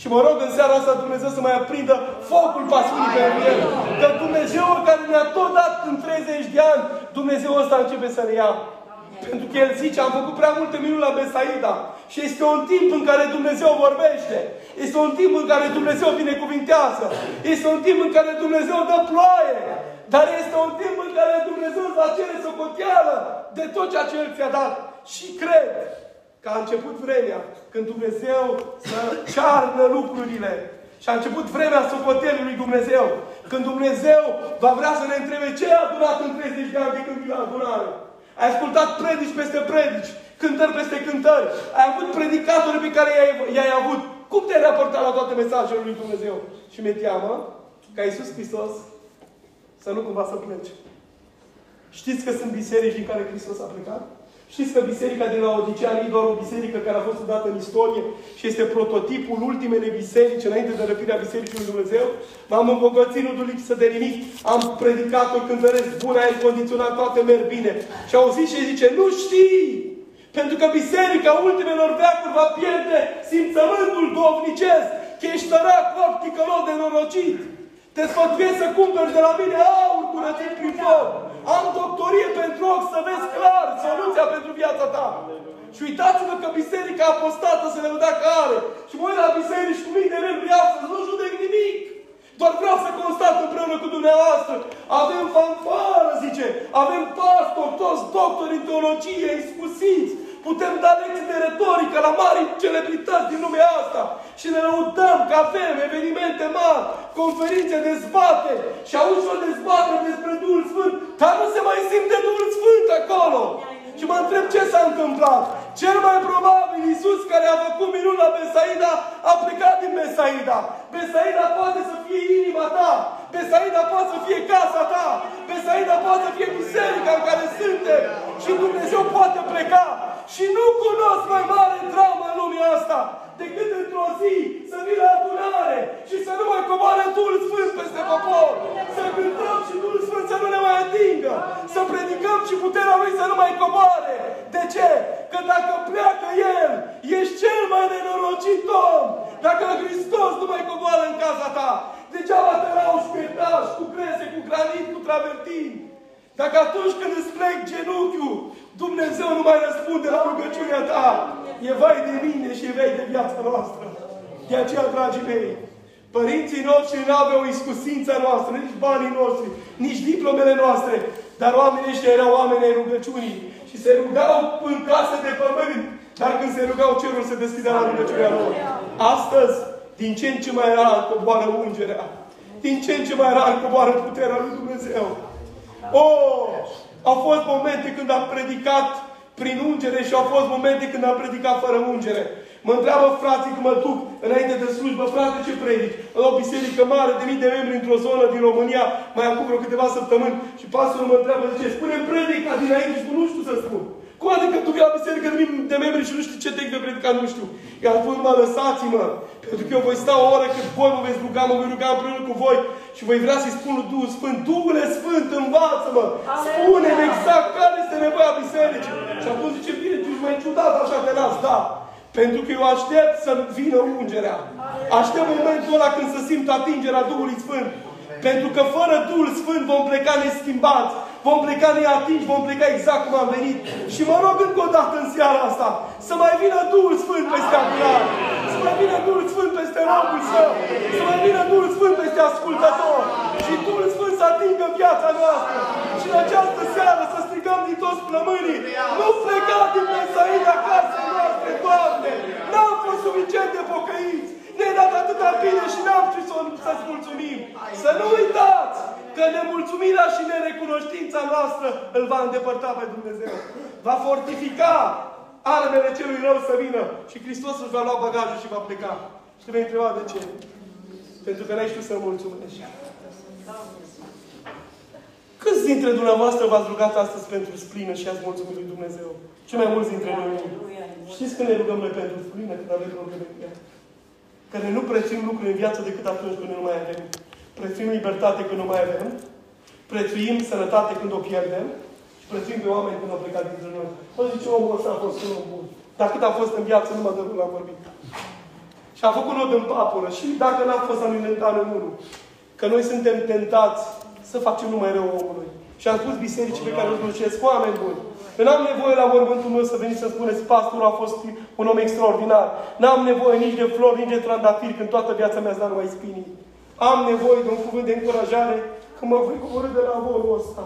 Și mă rog în seara asta Dumnezeu să mai aprindă focul pasiunii pentru El. Că Dumnezeu care ne-a tot dat în 30 de ani, Dumnezeu ăsta începe să ne ia. Pentru că El zice, am făcut prea multe minuni la Besaida. Și este un timp în care Dumnezeu vorbește. Este un timp în care Dumnezeu binecuvintează. Este un timp în care Dumnezeu dă ploaie. Dar este un timp în care Dumnezeu va cere socoteală de tot ceea ce El ți-a dat. Și cred că a început vremea când Dumnezeu să cearnă lucrurile. Și a început vremea socotelului lui Dumnezeu. Când Dumnezeu va vrea să ne întrebe ce a adunat în 30 de ani de când vine la adunare. Ai ascultat predici peste predici, cântări peste cântări. Ai avut predicatori pe care i-ai, i-ai avut. Cum te-ai raportat la toate mesajele lui Dumnezeu? Și mi-e teamă ca Iisus Hristos să nu cumva să plece. Știți că sunt biserici din care Hristos a plecat? Știți că biserica din Laodicea nu e doar o biserică care a fost dată în istorie și este prototipul ultimele biserici înainte de răpirea Bisericii lui Dumnezeu? M-am îmbogățit, nu lipsă de nimic. Am predicat-o cântăresc bun, aer condiționat, toate merg bine. Și au zis și zice, nu știi! Pentru că biserica ultimelor veacuri va pierde simțământul dovnicesc, că ești tărac, opticălos de norocit. Te sfătuiesc să cumperi de la mine aur curățit prin foc. Am doctorie pentru ochi să vezi clar soluția pentru viața ta. Și uitați-vă că biserica apostată se le vedea că are. Și mă uit la biserici cu mii de membri astăzi, nu judec nimic. Doar vreau să constat împreună cu dumneavoastră. Avem fanfară, zice. Avem pastori, toți doctori în teologie, iscusiți. Putem da lecții de retorică la mari celebrități din lumea asta. Și ne lăudăm că avem evenimente mari, conferințe, dezbate. Și auzi o dezbatere despre Duhul Sfânt, dar nu se mai simte Duhul Sfânt acolo. Și mă întreb ce s-a întâmplat. Cel mai probabil Iisus care a făcut minuni la Besaida a plecat din Besaida. Besaida poate să fie inima ta. Besaida poate să fie casa ta. Besaida poate să fie biserica în care suntem. Și Dumnezeu poate pleca. Și nu cunosc mai mare dramă în lumea asta decât într-o zi să vii la adunare și să nu mai coboare Duhul Sfânt peste popor. Să cântăm și Duhul Sfânt să nu ne mai atingă. Să predicăm și puterea Lui să nu mai coboare. De ce? Că dacă pleacă El, ești cel mai nenorocit om. Dacă Hristos nu mai coboară în casa ta, degeaba te lauși cu etaj, cu crese, cu granit, cu travertin. Dacă atunci când îți plec genunchiul, Dumnezeu nu mai răspunde la rugăciunea ta, e vai de mine și e vai de viața noastră. De aceea, dragii mei, părinții noștri nu aveau iscusința noastră, nici banii noștri, nici diplomele noastre, dar oamenii ăștia erau oameni ai rugăciunii și se rugau în casă de pământ, dar când se rugau cerul se deschidea la rugăciunea lor. Astăzi, din ce în ce mai rar coboară ungerea, din ce în ce mai rar coboară puterea lui Dumnezeu. Oh, au fost momente când am predicat prin ungere și au fost momente când am predicat fără ungere. Mă întreabă frații când mă duc înainte de slujbă, frate, ce predici? La o biserică mare de mii de membri într-o zonă din România, mai acum vreo câteva săptămâni, și pastorul mă întreabă, zice, spune predica dinainte și nu știu să spun. Cum adică tu vii la biserică de, de membri și nu știi ce text de predicat, nu știu. Iar voi mă lăsați-mă, pentru că eu voi sta o oră cât voi mă veți ruga, mă voi ruga împreună cu voi și voi vrea să-i spun lui Duhul Sfânt, Duhule Sfânt, învață-mă, spune-mi exact care este nevoia bisericii. Și atunci zice, bine, tu ești mai ciudat, așa te las, da. Pentru că eu aștept să vină ungerea. Aștept momentul ăla când să simt atingerea Duhului Sfânt. Pentru că fără Duhul Sfânt vom pleca neschimbați, vom pleca neatingi, vom pleca exact cum am venit. Și mă rog încă o dată în seara asta să mai vină Duhul Sfânt peste adunare, să mai vină Duhul Sfânt peste robul său, să mai vină Duhul Sfânt peste ascultător și Duhul Sfânt să atingă viața noastră. Și în această seară să strigăm din toți plămânii, nu pleca din mesării acasă noastre, Doamne! N-am fost suficient de pocăiți! Ne-ai dat atâta bine și n-am știut să-ți mulțumim. Să nu uitați că nemulțumirea și nerecunoștința noastră îl va îndepărta pe Dumnezeu. Va fortifica armele celui rău să vină și Hristos își va lua bagajul și va pleca. Și te vei întreba de ce. Pentru că n-ai știut să mulțumești. Câți dintre dumneavoastră v-ați rugat astăzi pentru splină și ați mulțumit lui Dumnezeu? Ce mai mulți dintre noi. Știți când ne rugăm noi pentru splină, când avem probleme cu ea? Că ne nu prețuim lucruri în viață decât atunci când nu mai avem. Prețuim libertate când nu mai avem. Prețuim sănătate când o pierdem. Și prețuim pe oameni când au plecat dintre noi. Nu zice omul ăsta a fost un om bun. Dar cât a fost în viață, nu mă dă la vorbit. Și a făcut nod în papură. Și dacă n-a fost alimentat în unul. Că noi suntem tentați să facem numai rău omului. Și am spus bisericii pe care o slușesc, oameni buni. Că n-am nevoie la mormântul meu să veniți să spuneți, pastorul a fost un om extraordinar. N-am nevoie nici de flori, nici de trandafiri, când toată viața mea a dat numai spinii. Am nevoie de un cuvânt de încurajare când mă voi coborâ de la volul ăsta.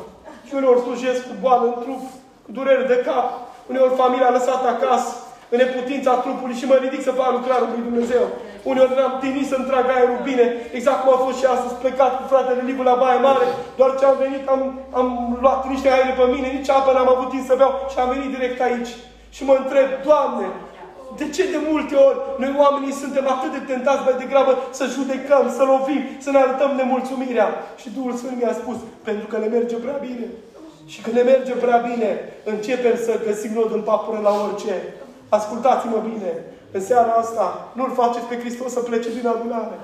Și uneori slujesc cu boală în trup, cu durere de cap. Uneori familia a lăsat acasă, în neputința trupului și mă ridic să fac lucrarea lui Dumnezeu. Uneori n-am trimis să-mi trag aerul bine, exact cum a fost și astăzi plecat cu fratele Livu la Baia Mare, doar ce am venit, am, am luat niște aere pe mine, nici apă n-am avut timp să beau și am venit direct aici. Și mă întreb, Doamne, de ce de multe ori noi oamenii suntem atât de tentați mai degrabă să judecăm, să lovim, să ne arătăm nemulțumirea? Și Duhul Sfânt mi-a spus, pentru că ne merge prea bine. Și când ne merge prea bine, începem să găsim nod în papură la orice. Ascultați-mă bine. În seara asta, nu-L faceți pe Hristos să plece din adunare.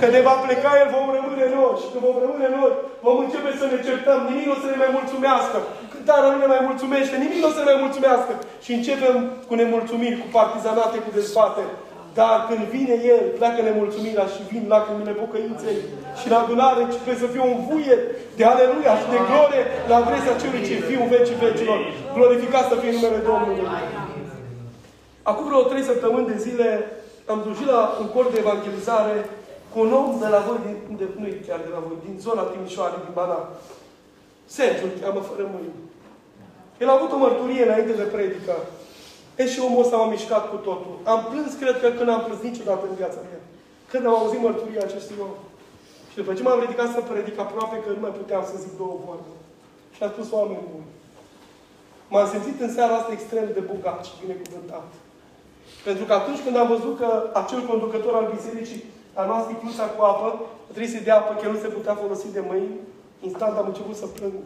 Că ne va pleca El, vom rămâne noi. Și când vom rămâne noi, vom începe să ne certăm. Nimic nu o să ne mai mulțumească. Cântarea nu ne mai mulțumește. Nimic nu o să ne mai mulțumească. Și începem cu nemulțumiri, cu partizanate, cu dezbateri. Dar când vine El, pleacă nemulțumirea și vin lacrimile pocăinței. Și în adunare începe să fie un vuiet de aleluia și de glorie la adresa celui ce fiu în vecii vecilor. Glorificat să fie numele Domnului. Acum vreo trei săptămâni de zile am dus la un cor de evangelizare cu un om de la voi, din, de, nu chiar de la voi, din zona Timișoare, din Bana. Sergiu îl cheamă fără mâini. El a avut o mărturie înainte de predică. E și omul ăsta m-a mișcat cu totul. Am plâns, cred că, când am plâns niciodată în viața mea. Când am auzit mărturia acestui om. Și după ce m-am ridicat să predic aproape că nu mai puteam să zic două vorbe. Și a spus oameni buni. M-am simțit în seara asta extrem de bogat și binecuvântat. Pentru că atunci când am văzut că acel conducător al bisericii a luat sticluța cu apă, trebuie să dea apă, că el nu se putea folosi de mâini, instant am început să plâng.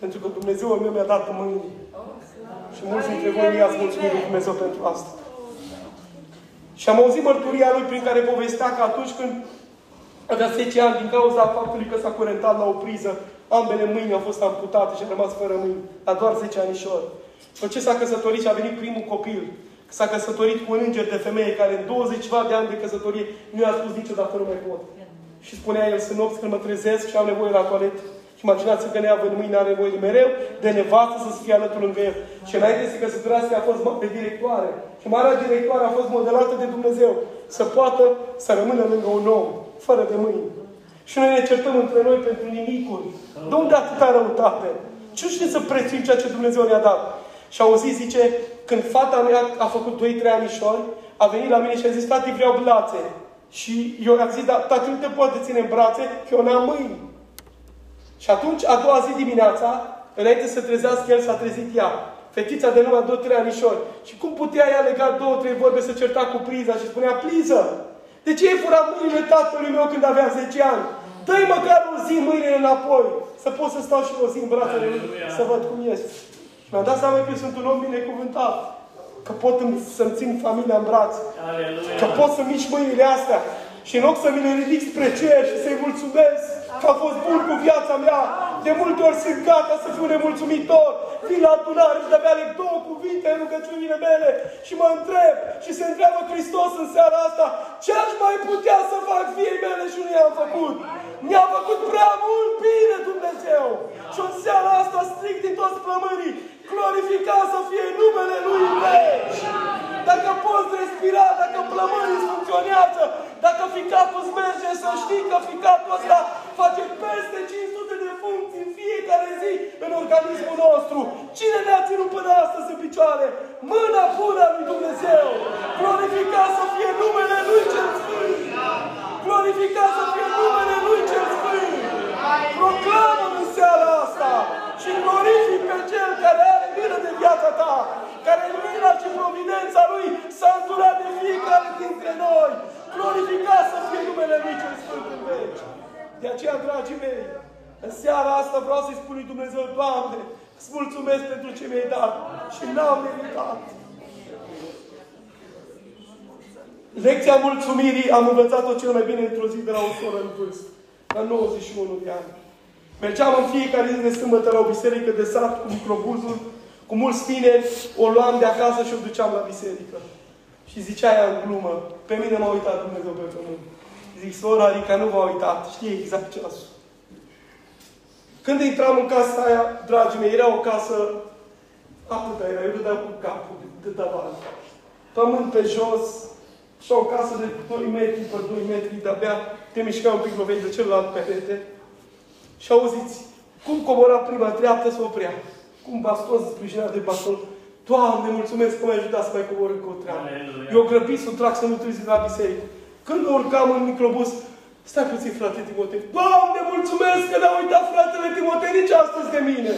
Pentru că Dumnezeu meu mi-a dat mâini. Și mulți dintre voi mi ați mulțumit lui Dumnezeu pentru asta. Și am auzit mărturia lui prin care povestea că atunci când avea 10 ani, din cauza faptului că s-a curentat la o priză, ambele mâini au fost amputate și a rămas fără mâini, la doar 10 anișori. După ce s-a căsătorit și a venit primul copil, S-a căsătorit cu un înger de femeie care în 20 de ani de căsătorie nu i-a spus niciodată nu mai pot. Și spunea el, sunt nopți când mă trezesc și am nevoie la toaletă. Și imaginați că neavând mâine are nevoie de mereu de nevastă să fie alături lângă el. Și înainte să se căsătorească a fost de directoare. Și marea directoare a fost modelată de Dumnezeu. Să poată să rămână lângă un om, fără de mâini. Și noi ne certăm între noi pentru nimicuri. De unde atâta răutate? Ce nu știm să prețuim ceea ce Dumnezeu ne-a dat? Și auzi, zice, când fata mea a făcut 2-3 anișori, a venit la mine și a zis, tati, vreau blațe. Și eu i-am zis, dar tati nu te poate ține în brațe, că eu n-am mâini. Și atunci, a doua zi dimineața, înainte să trezească el, s-a trezit ea. Fetița de numai 2-3 anișori. Și cum putea ea lega două, trei vorbe să certa cu priza și spunea, pliză, de ce ai furat mâinile tatălui meu când avea 10 ani? Dă-i măcar o zi mâinile înapoi, să pot să stau și o zi în brațele lui, să văd cum este. Și mi-am dat seama că sunt un om binecuvântat. Că pot să-mi țin familia în brațe. Că pot să mișc mâinile astea. Și în loc să mi le ridic spre cer și să-i mulțumesc că a fost bun cu viața mea, de multe ori sunt gata să fiu nemulțumitor. Vin la adunare și de-abia leg două cuvinte în rugăciunile mele și mă întreb și se întreabă Hristos în seara asta ce aș mai putea să fac fiei mele și nu i-am făcut. Mi-a făcut prea mult bine Dumnezeu. Și în seara asta strict din toți plămânii, glorificat să fie numele Lui în veci. Dacă poți respira, dacă plămânii funcționează, dacă ficatul îți merge, să știi că ficatul ăsta face peste 500 de funcții în fiecare zi în organismul nostru. Cine ne-a ținut până astăzi în picioare? Mâna bună a lui Dumnezeu. Glorificat să fie numele Lui cel Sfânt. Glorificat să fie numele Lui cel Sfânt. Proclamă în seara asta și glorific pe Cel care are milă de viața ta, care în mila și providența Lui s-a înturat de fiecare dintre noi. Glorificat să fie numele Lui cel Sfânt în veci. De aceea, dragii mei, în seara asta vreau să-i spun lui Dumnezeu, Doamne, îți mulțumesc pentru ce mi-ai dat și n-am meritat. Lecția mulțumirii am învățat-o cel mai bine într-o zi de la o soră în vârstă, la 91 de ani. Mergeam în fiecare zi de sâmbătă la o biserică de sat cu microbuzul, cu mulți tineri, o luam de acasă și o duceam la biserică. Și zicea ea în glumă, pe mine m-a uitat Dumnezeu pe pământ. Zic, sora Arica nu v-a uitat, știe exact ce a spus. Când intram în casa aia, dragii mei, era o casă atâta era, eu dădeam cu capul de tavan. Pământ pe jos, și o casă de 2 metri pe 2 metri, de-abia te mișcai un pic, loveai de celălalt perete. Și auziți, cum cobora prima treaptă să oprea. Cum baston se sprijinea de baston. Doamne, mulțumesc că m-ai ajutat să mai cobor încă o treabă. Eu grăbit să trag să nu trebuie la biserică. Când urcam în microbus, stai puțin, frate Timotei. Doamne, mulțumesc că n-a uitat fratele Timotei nici astăzi de mine.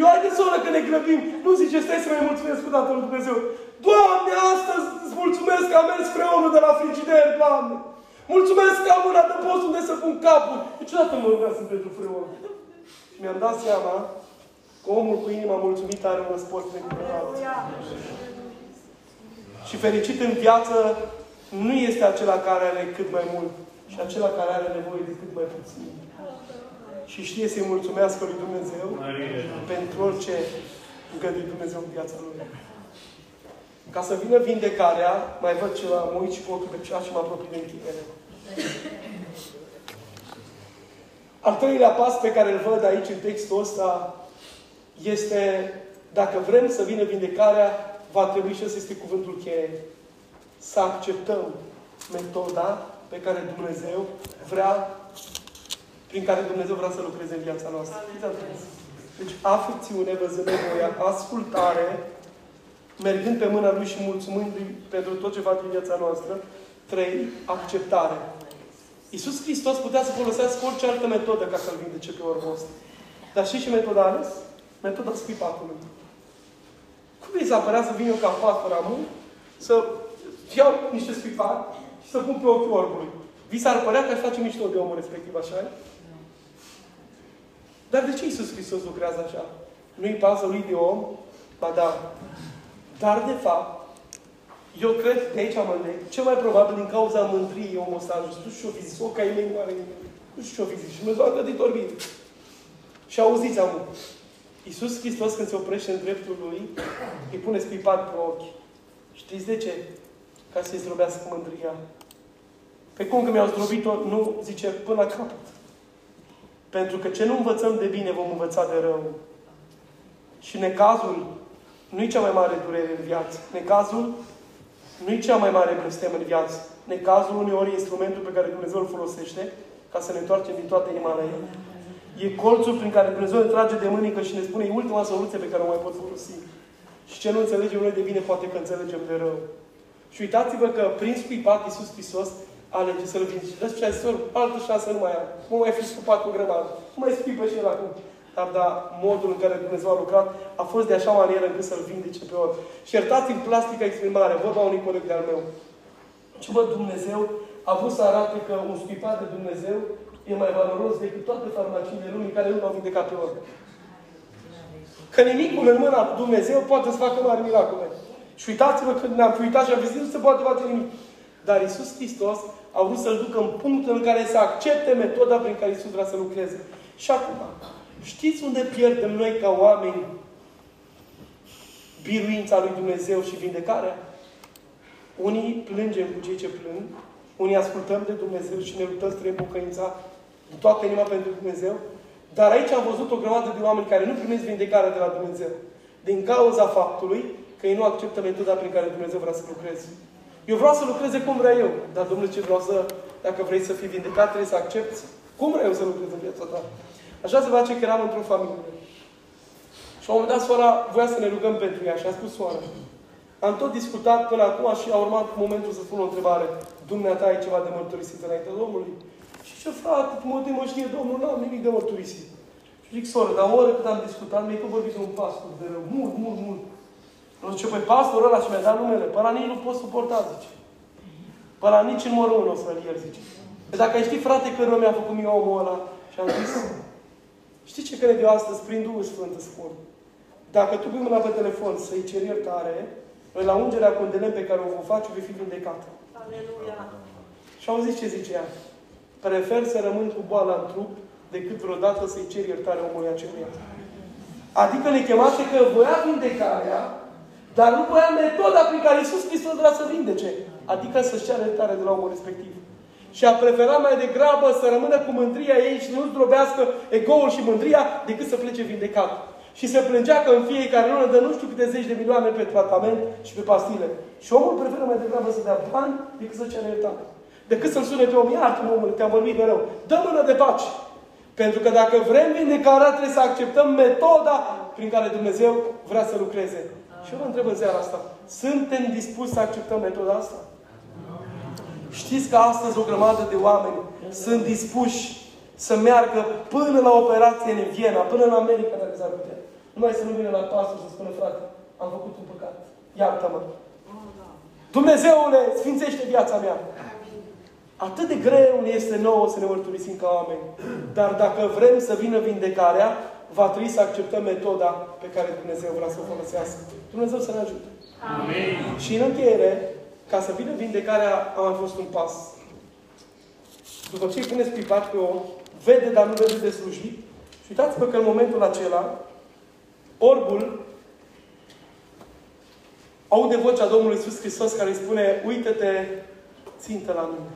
Eu haideți să că ne grăbim. Nu zice, stai să mai mulțumesc cu Tatăl lui Dumnezeu. Doamne, astăzi îți mulțumesc că am mers freonul de la frigider, Doamne. Mulțumesc că am mâna de post unde să pun capul. Niciodată mă rugasem pentru freon. Și mi-am dat seama că omul cu inima mulțumită are un răspuns necumpărat. Și fericit în viață nu este acela care are cât mai mult, și acela care are nevoie de cât mai puțin. Și știe să-i mulțumească lui Dumnezeu pentru orice îngăduie Dumnezeu în viața lui. Ca să vină vindecarea, mai văd ceva, mă uit și cu ochiul pe ceas și mă apropii de închidere. Al treilea pas pe care îl văd aici în textul ăsta este, dacă vrem să vină vindecarea, va trebui și ăsta este cuvântul cheie. Să acceptăm metoda pe care Dumnezeu vrea, prin care Dumnezeu vrea să lucreze în viața noastră. Deci, afecțiune, văzând nevoia, ascultare, mergând pe mâna Lui și mulțumându-i pentru tot ce face în viața noastră. Trei, acceptare. Iisus Hristos putea să folosească orice altă metodă ca să-L vindece pe ormos. Dar și ce metodă a ales? Metoda scuipatului. Cum vi s-a părea să vin eu ca pastor amu, să iau niște scuipat și să pun pe ochiul orbului? Vi s-ar părea că aș face mișto de omul respectiv, așa Dar de ce Iisus Hristos lucrează așa? Nu-i pasă lui de om? Ba da. Dar, de fapt, eu cred, de aici mă leg, cel mai probabil din cauza mândriei omul ăsta Nu știu ce-o fi zis, o cai mei mare, nu știu ce-o fi zis. Și Dumnezeu a gândit bine. Și auziți amul. Iisus Hristos când se oprește în dreptul Lui, îi pune spipat pe ochi. Știți de ce? Ca să-i zdrobească mândria. Pe cum că mi-au zdrobit-o, nu, zice, până la capăt. Pentru că ce nu învățăm de bine, vom învăța de rău. Și necazul nu e cea mai mare durere în viață. Necazul nu e cea mai mare blestem în viață. Necazul uneori e instrumentul pe care Dumnezeu îl folosește ca să ne întoarcem din toată inima la El. E colțul prin care Dumnezeu ne trage de mânică și ne spune e ultima soluție pe care o mai pot folosi. Și ce nu înțelegem noi de bine, poate că înțelegem de rău. Și uitați-vă că prin scuipat Iisus Hristos alege să-L vindice. Dar ce zis, altă șansă nu mai am. Nu mai fi scupat cu grămadă. Nu mai spipă și el acum. Dar, da, modul în care Dumnezeu a lucrat a fost de așa manieră încât să-L vindece pe ori. Și iertați-mi plastica exprimare, vorba unui coleg de-al meu. Ce văd Dumnezeu a vrut să arate că un scuipat de Dumnezeu e mai valoros decât toate farmaciile lumii care nu l-au vindecat pe ori. Că nimicul în mâna lui Dumnezeu poate să facă mari miracole. Și uitați-vă când ne-am uitat și am văzut, nu se poate face nimic. Dar Isus Hristos a vrut să-l ducă în punctul în care să accepte metoda prin care Isus vrea să lucreze. Și acum, știți unde pierdem noi ca oameni biruința lui Dumnezeu și vindecarea? Unii plângem cu cei ce plâng, unii ascultăm de Dumnezeu și ne luptăm spre pocăința în toată inima pentru Dumnezeu, dar aici am văzut o grămadă de oameni care nu primesc vindecarea de la Dumnezeu. Din cauza faptului că ei nu acceptă metoda prin care Dumnezeu vrea să lucreze. Eu vreau să lucreze cum vreau eu. Dar, Domnule, ce vreau să, dacă vrei să fii vindecat, trebuie să accepti cum vreau eu să lucrez în viața ta. Așa se face că eram într-o familie. Și la un moment dat, soara voia să ne rugăm pentru ea și a spus soara. Am tot discutat până acum și a urmat momentul să spun o întrebare. Dumneata ai ceva de mărturisit înainte Domnului? Și ce frate, mă de mă știe Domnul, n-am nimic de mărturisit. Și zic, soră, dar o oră cât am discutat, mi-ai tot vorbit de un pastor de rău, mult, mult, mult. Nu zice, păi pastorul ăla și mi-a dat numele, pe ăla nici nu pot suporta, zice. Pe ăla nici în mormânt nu o să-l ier, zice. Păi dacă ai ști, frate, că rău mi-a făcut mie omul ăla, și am zis, știi ce cred eu astăzi, prin Duhul Sfânt, spun? Dacă tu pui mâna pe telefon să-i ceri iertare, noi la ungerea cu pe care o vom face, vei fi vindecat. Aleluia! Și au zis ce zicea. Prefer să rămân cu boala în trup decât vreodată să-i cer iertare omului aceluia. Adică ne chemase că voia vindecarea, dar nu voia metoda prin care Iisus Hristos vrea să vindece. Adică să-și ceară iertare de la omul respectiv. Și a preferat mai degrabă să rămână cu mândria ei și nu zdrobească egoul și mândria decât să plece vindecat. Și se plângea că în fiecare lună dă nu știu câte zeci de milioane pe tratament și pe pastile. Și omul preferă mai degrabă să dea bani decât să ceară iertare. Decât să-l sune pe om, iartă-mă omul, te-am vorbit mereu. Dă mână de pace. Pentru că dacă vrem vindecarea, trebuie să acceptăm metoda prin care Dumnezeu vrea să lucreze. Și eu vă întreb în seara asta, suntem dispuși să acceptăm metoda asta? Știți că astăzi o grămadă de oameni sunt dispuși să meargă până la operație în Viena, până în America, dacă s-ar putea. Numai să nu vină la pastor să spună, frate, am făcut un păcat. Iartă-mă. Dumnezeule, sfințește viața mea. Atât de greu ne este nouă să ne mărturisim ca oameni. Dar dacă vrem să vină vindecarea, va trebui să acceptăm metoda pe care Dumnezeu vrea să o folosească. Dumnezeu să ne ajute. Amin. Și în încheiere, ca să vină vindecarea, a mai fost un pas. După ce îi puneți pipac pe om, vede, dar nu vede de slujit. Și uitați-vă că în momentul acela, orbul aude vocea Domnului Iisus Hristos care îi spune, uite-te, țintă la mine.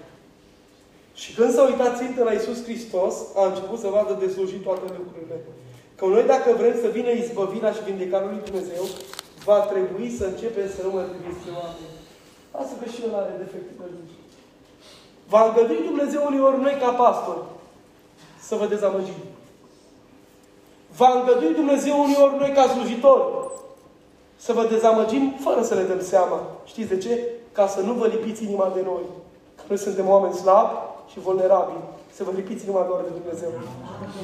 Și când s-a uitat țintă la Iisus Hristos, a început să vadă de slujit toate lucrurile. Că noi dacă vrem să vină izbăvirea și vindecarea lui Dumnezeu, va trebui să începem să nu mai spre oameni. Asta că și el are defecte pe lui. Va îngădui Dumnezeu uneori noi ca pastori să vă dezamăgim. Va îngădui Dumnezeu uneori noi ca slujitori să vă dezamăgim fără să ne dăm seama. Știți de ce? Ca să nu vă lipiți inima de noi. Că noi suntem oameni slabi și vulnerabili. Să vă lipiți inima doar de Dumnezeu.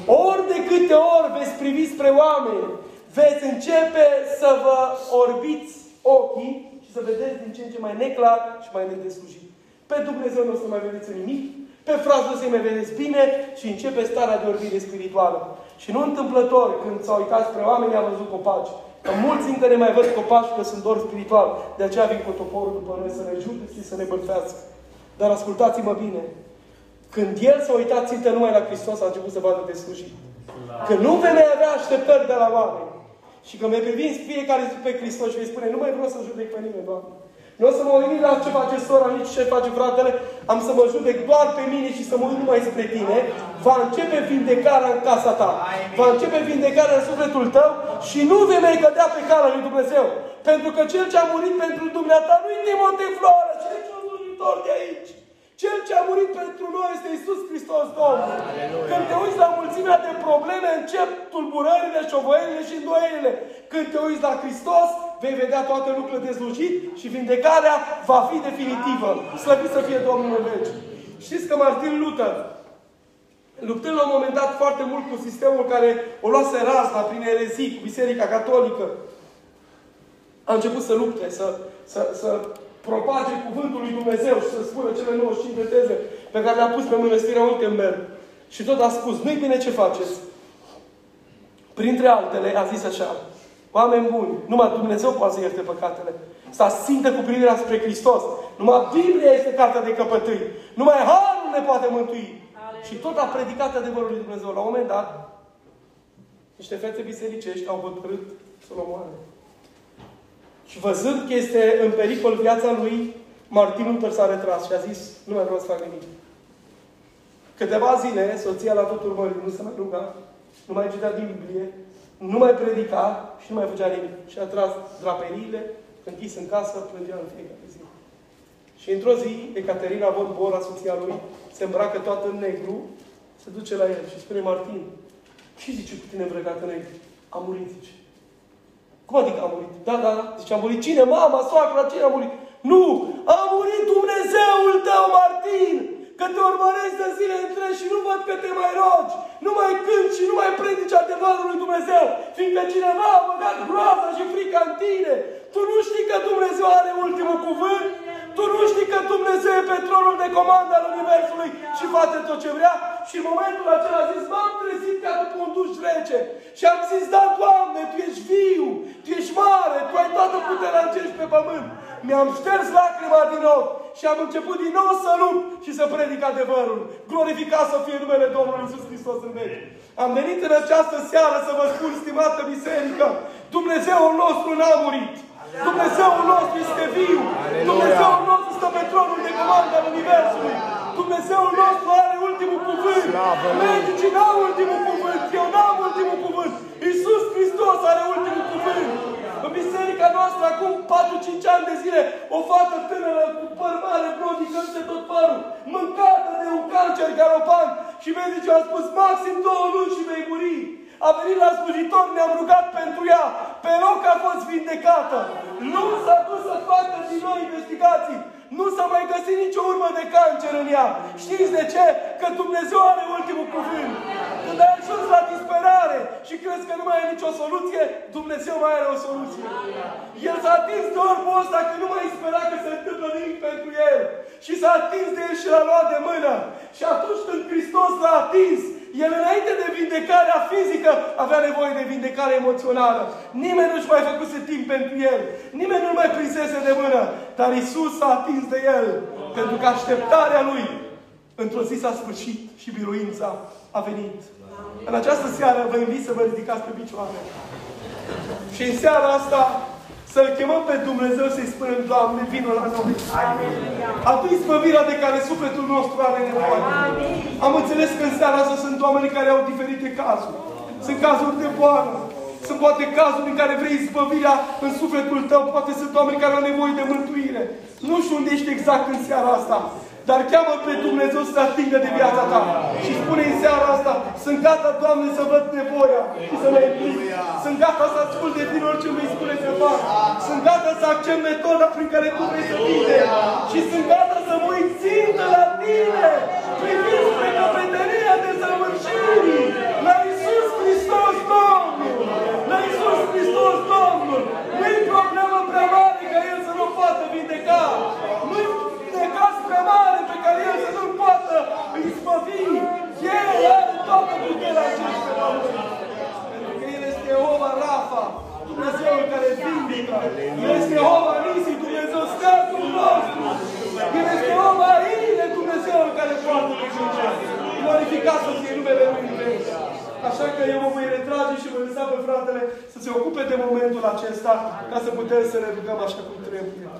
Ori de câte ori veți privi spre oameni, veți începe să vă orbiți ochii și să vedeți din ce în ce mai neclar și mai nedeslujit. Pe Dumnezeu nu o să mai vedeți nimic, pe frază să-i mai vedeți bine și începe starea de orbire spirituală. Și nu întâmplător, când s-au uitat spre oameni, am văzut copaci. Că mulți încă ne mai văd copaci că sunt doar spiritual. De aceea vin cu toporul după noi să ne judece și să ne bălfească. Dar ascultați-mă bine. Când El s-a uitat țintă numai la Hristos, a început să vadă de slujit. Că nu vei mai avea așteptări de la oameni. Și că mai privi fiecare zi pe Hristos și vei spune, nu mai vreau să judec pe nimeni, Doamne. Nu o să mă uit la ce face sora, nici ce face fratele. Am să mă judec doar pe mine și să mă uit numai spre tine. Va începe vindecarea în casa ta. Va începe vindecarea în sufletul tău și nu vei mai cădea pe calea lui Dumnezeu. Pentru că cel ce a murit pentru dumneata nu e Timotei Floră, ci e cel de aici. Cel ce a murit pentru noi este Isus Hristos Domnul. Aleluia. Când te uiți la mulțimea de probleme, încep tulburările, șovăirile și îndoielile. Când te uiți la Hristos, vei vedea toate lucrurile dezlugit și vindecarea va fi definitivă. Slăvit să fie Domnul în veci. Știți că Martin Luther, luptând la un moment dat foarte mult cu sistemul care o luase razna prin erezii, cu Biserica Catolică, a început să lupte, să, să, să propage cuvântul lui Dumnezeu și să spună cele 95 de teze pe care le-a pus pe mănăstirea Unkenberg. Și tot a spus, nu-i bine ce faceți. Printre altele, a zis așa, Oameni buni, numai Dumnezeu poate să ierte păcatele. Să simtă cu privirea spre Hristos. Numai Biblia este cartea de căpătâi. Numai Harul ne poate mântui. Și tot a predicat adevărul lui Dumnezeu. La un moment dat, niște fete bisericești au hotărât să-l omoare. Și văzând că este în pericol viața lui, Martin Luther s-a retras și a zis, nu mai vreau să fac nimic. Câteva zile, soția l-a tot urmărit, nu se mai ruga, nu mai citea din Biblie, nu mai predica și nu mai făcea nimic. Și a tras draperiile, închis în casă, plângea în fiecare zi. Și într-o zi, Ecaterina von Bora, soția lui, se îmbracă toată în negru, se duce la el și spune, Martin, ce zice cu tine îmbrăcat în negru? A murit, zice. Cum adică a murit? Da, da, da. Zice, a murit cine? Mama, soacra, cine a murit? Nu! A murit Dumnezeul tău, Martin! Că te urmăresc de zile întregi și nu văd că te mai rogi, nu mai cânti și nu mai predici adevărul lui Dumnezeu, fiindcă cineva a băgat groaza și frica în tine. Tu nu știi că Dumnezeu are ultimul cuvânt? Tu nu știi că Dumnezeu e pe tronul de comandă al Universului și face tot ce vrea? Și în momentul acela a zis, m-am trezit ca după un duș rece. Și am zis, da, Doamne, Tu ești viu, Tu ești mare, Tu ai toată puterea în cer și pe pământ. Mi-am șters lacrima din ochi și am început din nou să lupt și să predic adevărul. Glorificat să fie numele Domnului Iisus Hristos în veci. Am venit în această seară să vă spun, stimată biserică, Dumnezeul nostru n-a murit. Dumnezeul nostru este viu. Dumnezeul nostru stă pe tronul de comandă al Universului. Dumnezeul nostru are ultimul cuvânt. Medicii n-au ultimul cuvânt. Eu n-am ultimul cuvânt. Iisus Hristos are ultimul cuvânt. În biserica noastră, acum 4-5 ani de zile, o fată tânără cu păr mare, prodicându-se tot părul, mâncată de un cancer garopan și medicii au spus, maxim două luni și vei muri. A venit la slujitor, ne-am rugat pentru ea. Pe loc a fost vindecată. Nu s-a dus să facă din nou investigații. Nu s-a mai găsit nicio urmă de cancer în ea. Știți de ce? Că Dumnezeu are ultimul cuvânt. Când ai ajuns la disperare și crezi că nu mai e nicio soluție, Dumnezeu mai are o soluție. El s-a atins de orbul ăsta că nu mai spera că se întâmplă nimic pentru el. Și s-a atins de el și l-a luat de mână. Și atunci când Hristos l-a atins, el înainte de vindecarea fizică avea nevoie de vindecare emoțională. Nimeni nu-și mai făcuse timp pentru el. Nimeni nu-l mai prinsese de mână. Dar Isus s-a atins de el. Pentru că așteptarea lui într-o zi s-a sfârșit și biruința a venit. În această seară vă invit să vă ridicați pe picioare. Și în seara asta să-L chemăm pe Dumnezeu să-i spunem, Doamne, vină la noi. Adu-i spăvirea de care sufletul nostru are nevoie. Am înțeles că în seara asta sunt oameni care au diferite cazuri. Sunt cazuri de boală. Sunt poate cazuri în care vrei spăvirea în sufletul tău. Poate sunt oameni care au nevoie de mântuire. Nu știu unde ești exact în seara asta. Dar cheamă pe Dumnezeu să atingă de viața ta. Și spune în seara asta, sunt gata, Doamne, să văd nevoia și să mă implic. Sunt gata să ascult de tine orice îmi spune să fac. Sunt gata să accept metoda prin care Tu vrei să vine. Și sunt gata să mă uit țintă la tine. Privind spre căpetenia de sămânșirii. La Iisus Hristos, Domnul. La Iisus Hristos, Domnul. Nu-i problemă prea mare ca El să nu poată vindeca. Nu-i necaz prea mare pe care El să nu-l poată izbăvi. El are toată puterea aceasta. Pentru că El este Jehova Rafa, Dumnezeul care vindecă. El este Jehova Nisi, Dumnezeu scatul nostru. El este Jehova Ire, Dumnezeul care poartă pe cruce. Glorificat să fie numele Lui în veci. Așa că eu mă voi retrage și voi lăsa pe fratele să se ocupe de momentul acesta ca să putem să ne rugăm așa cum trebuie.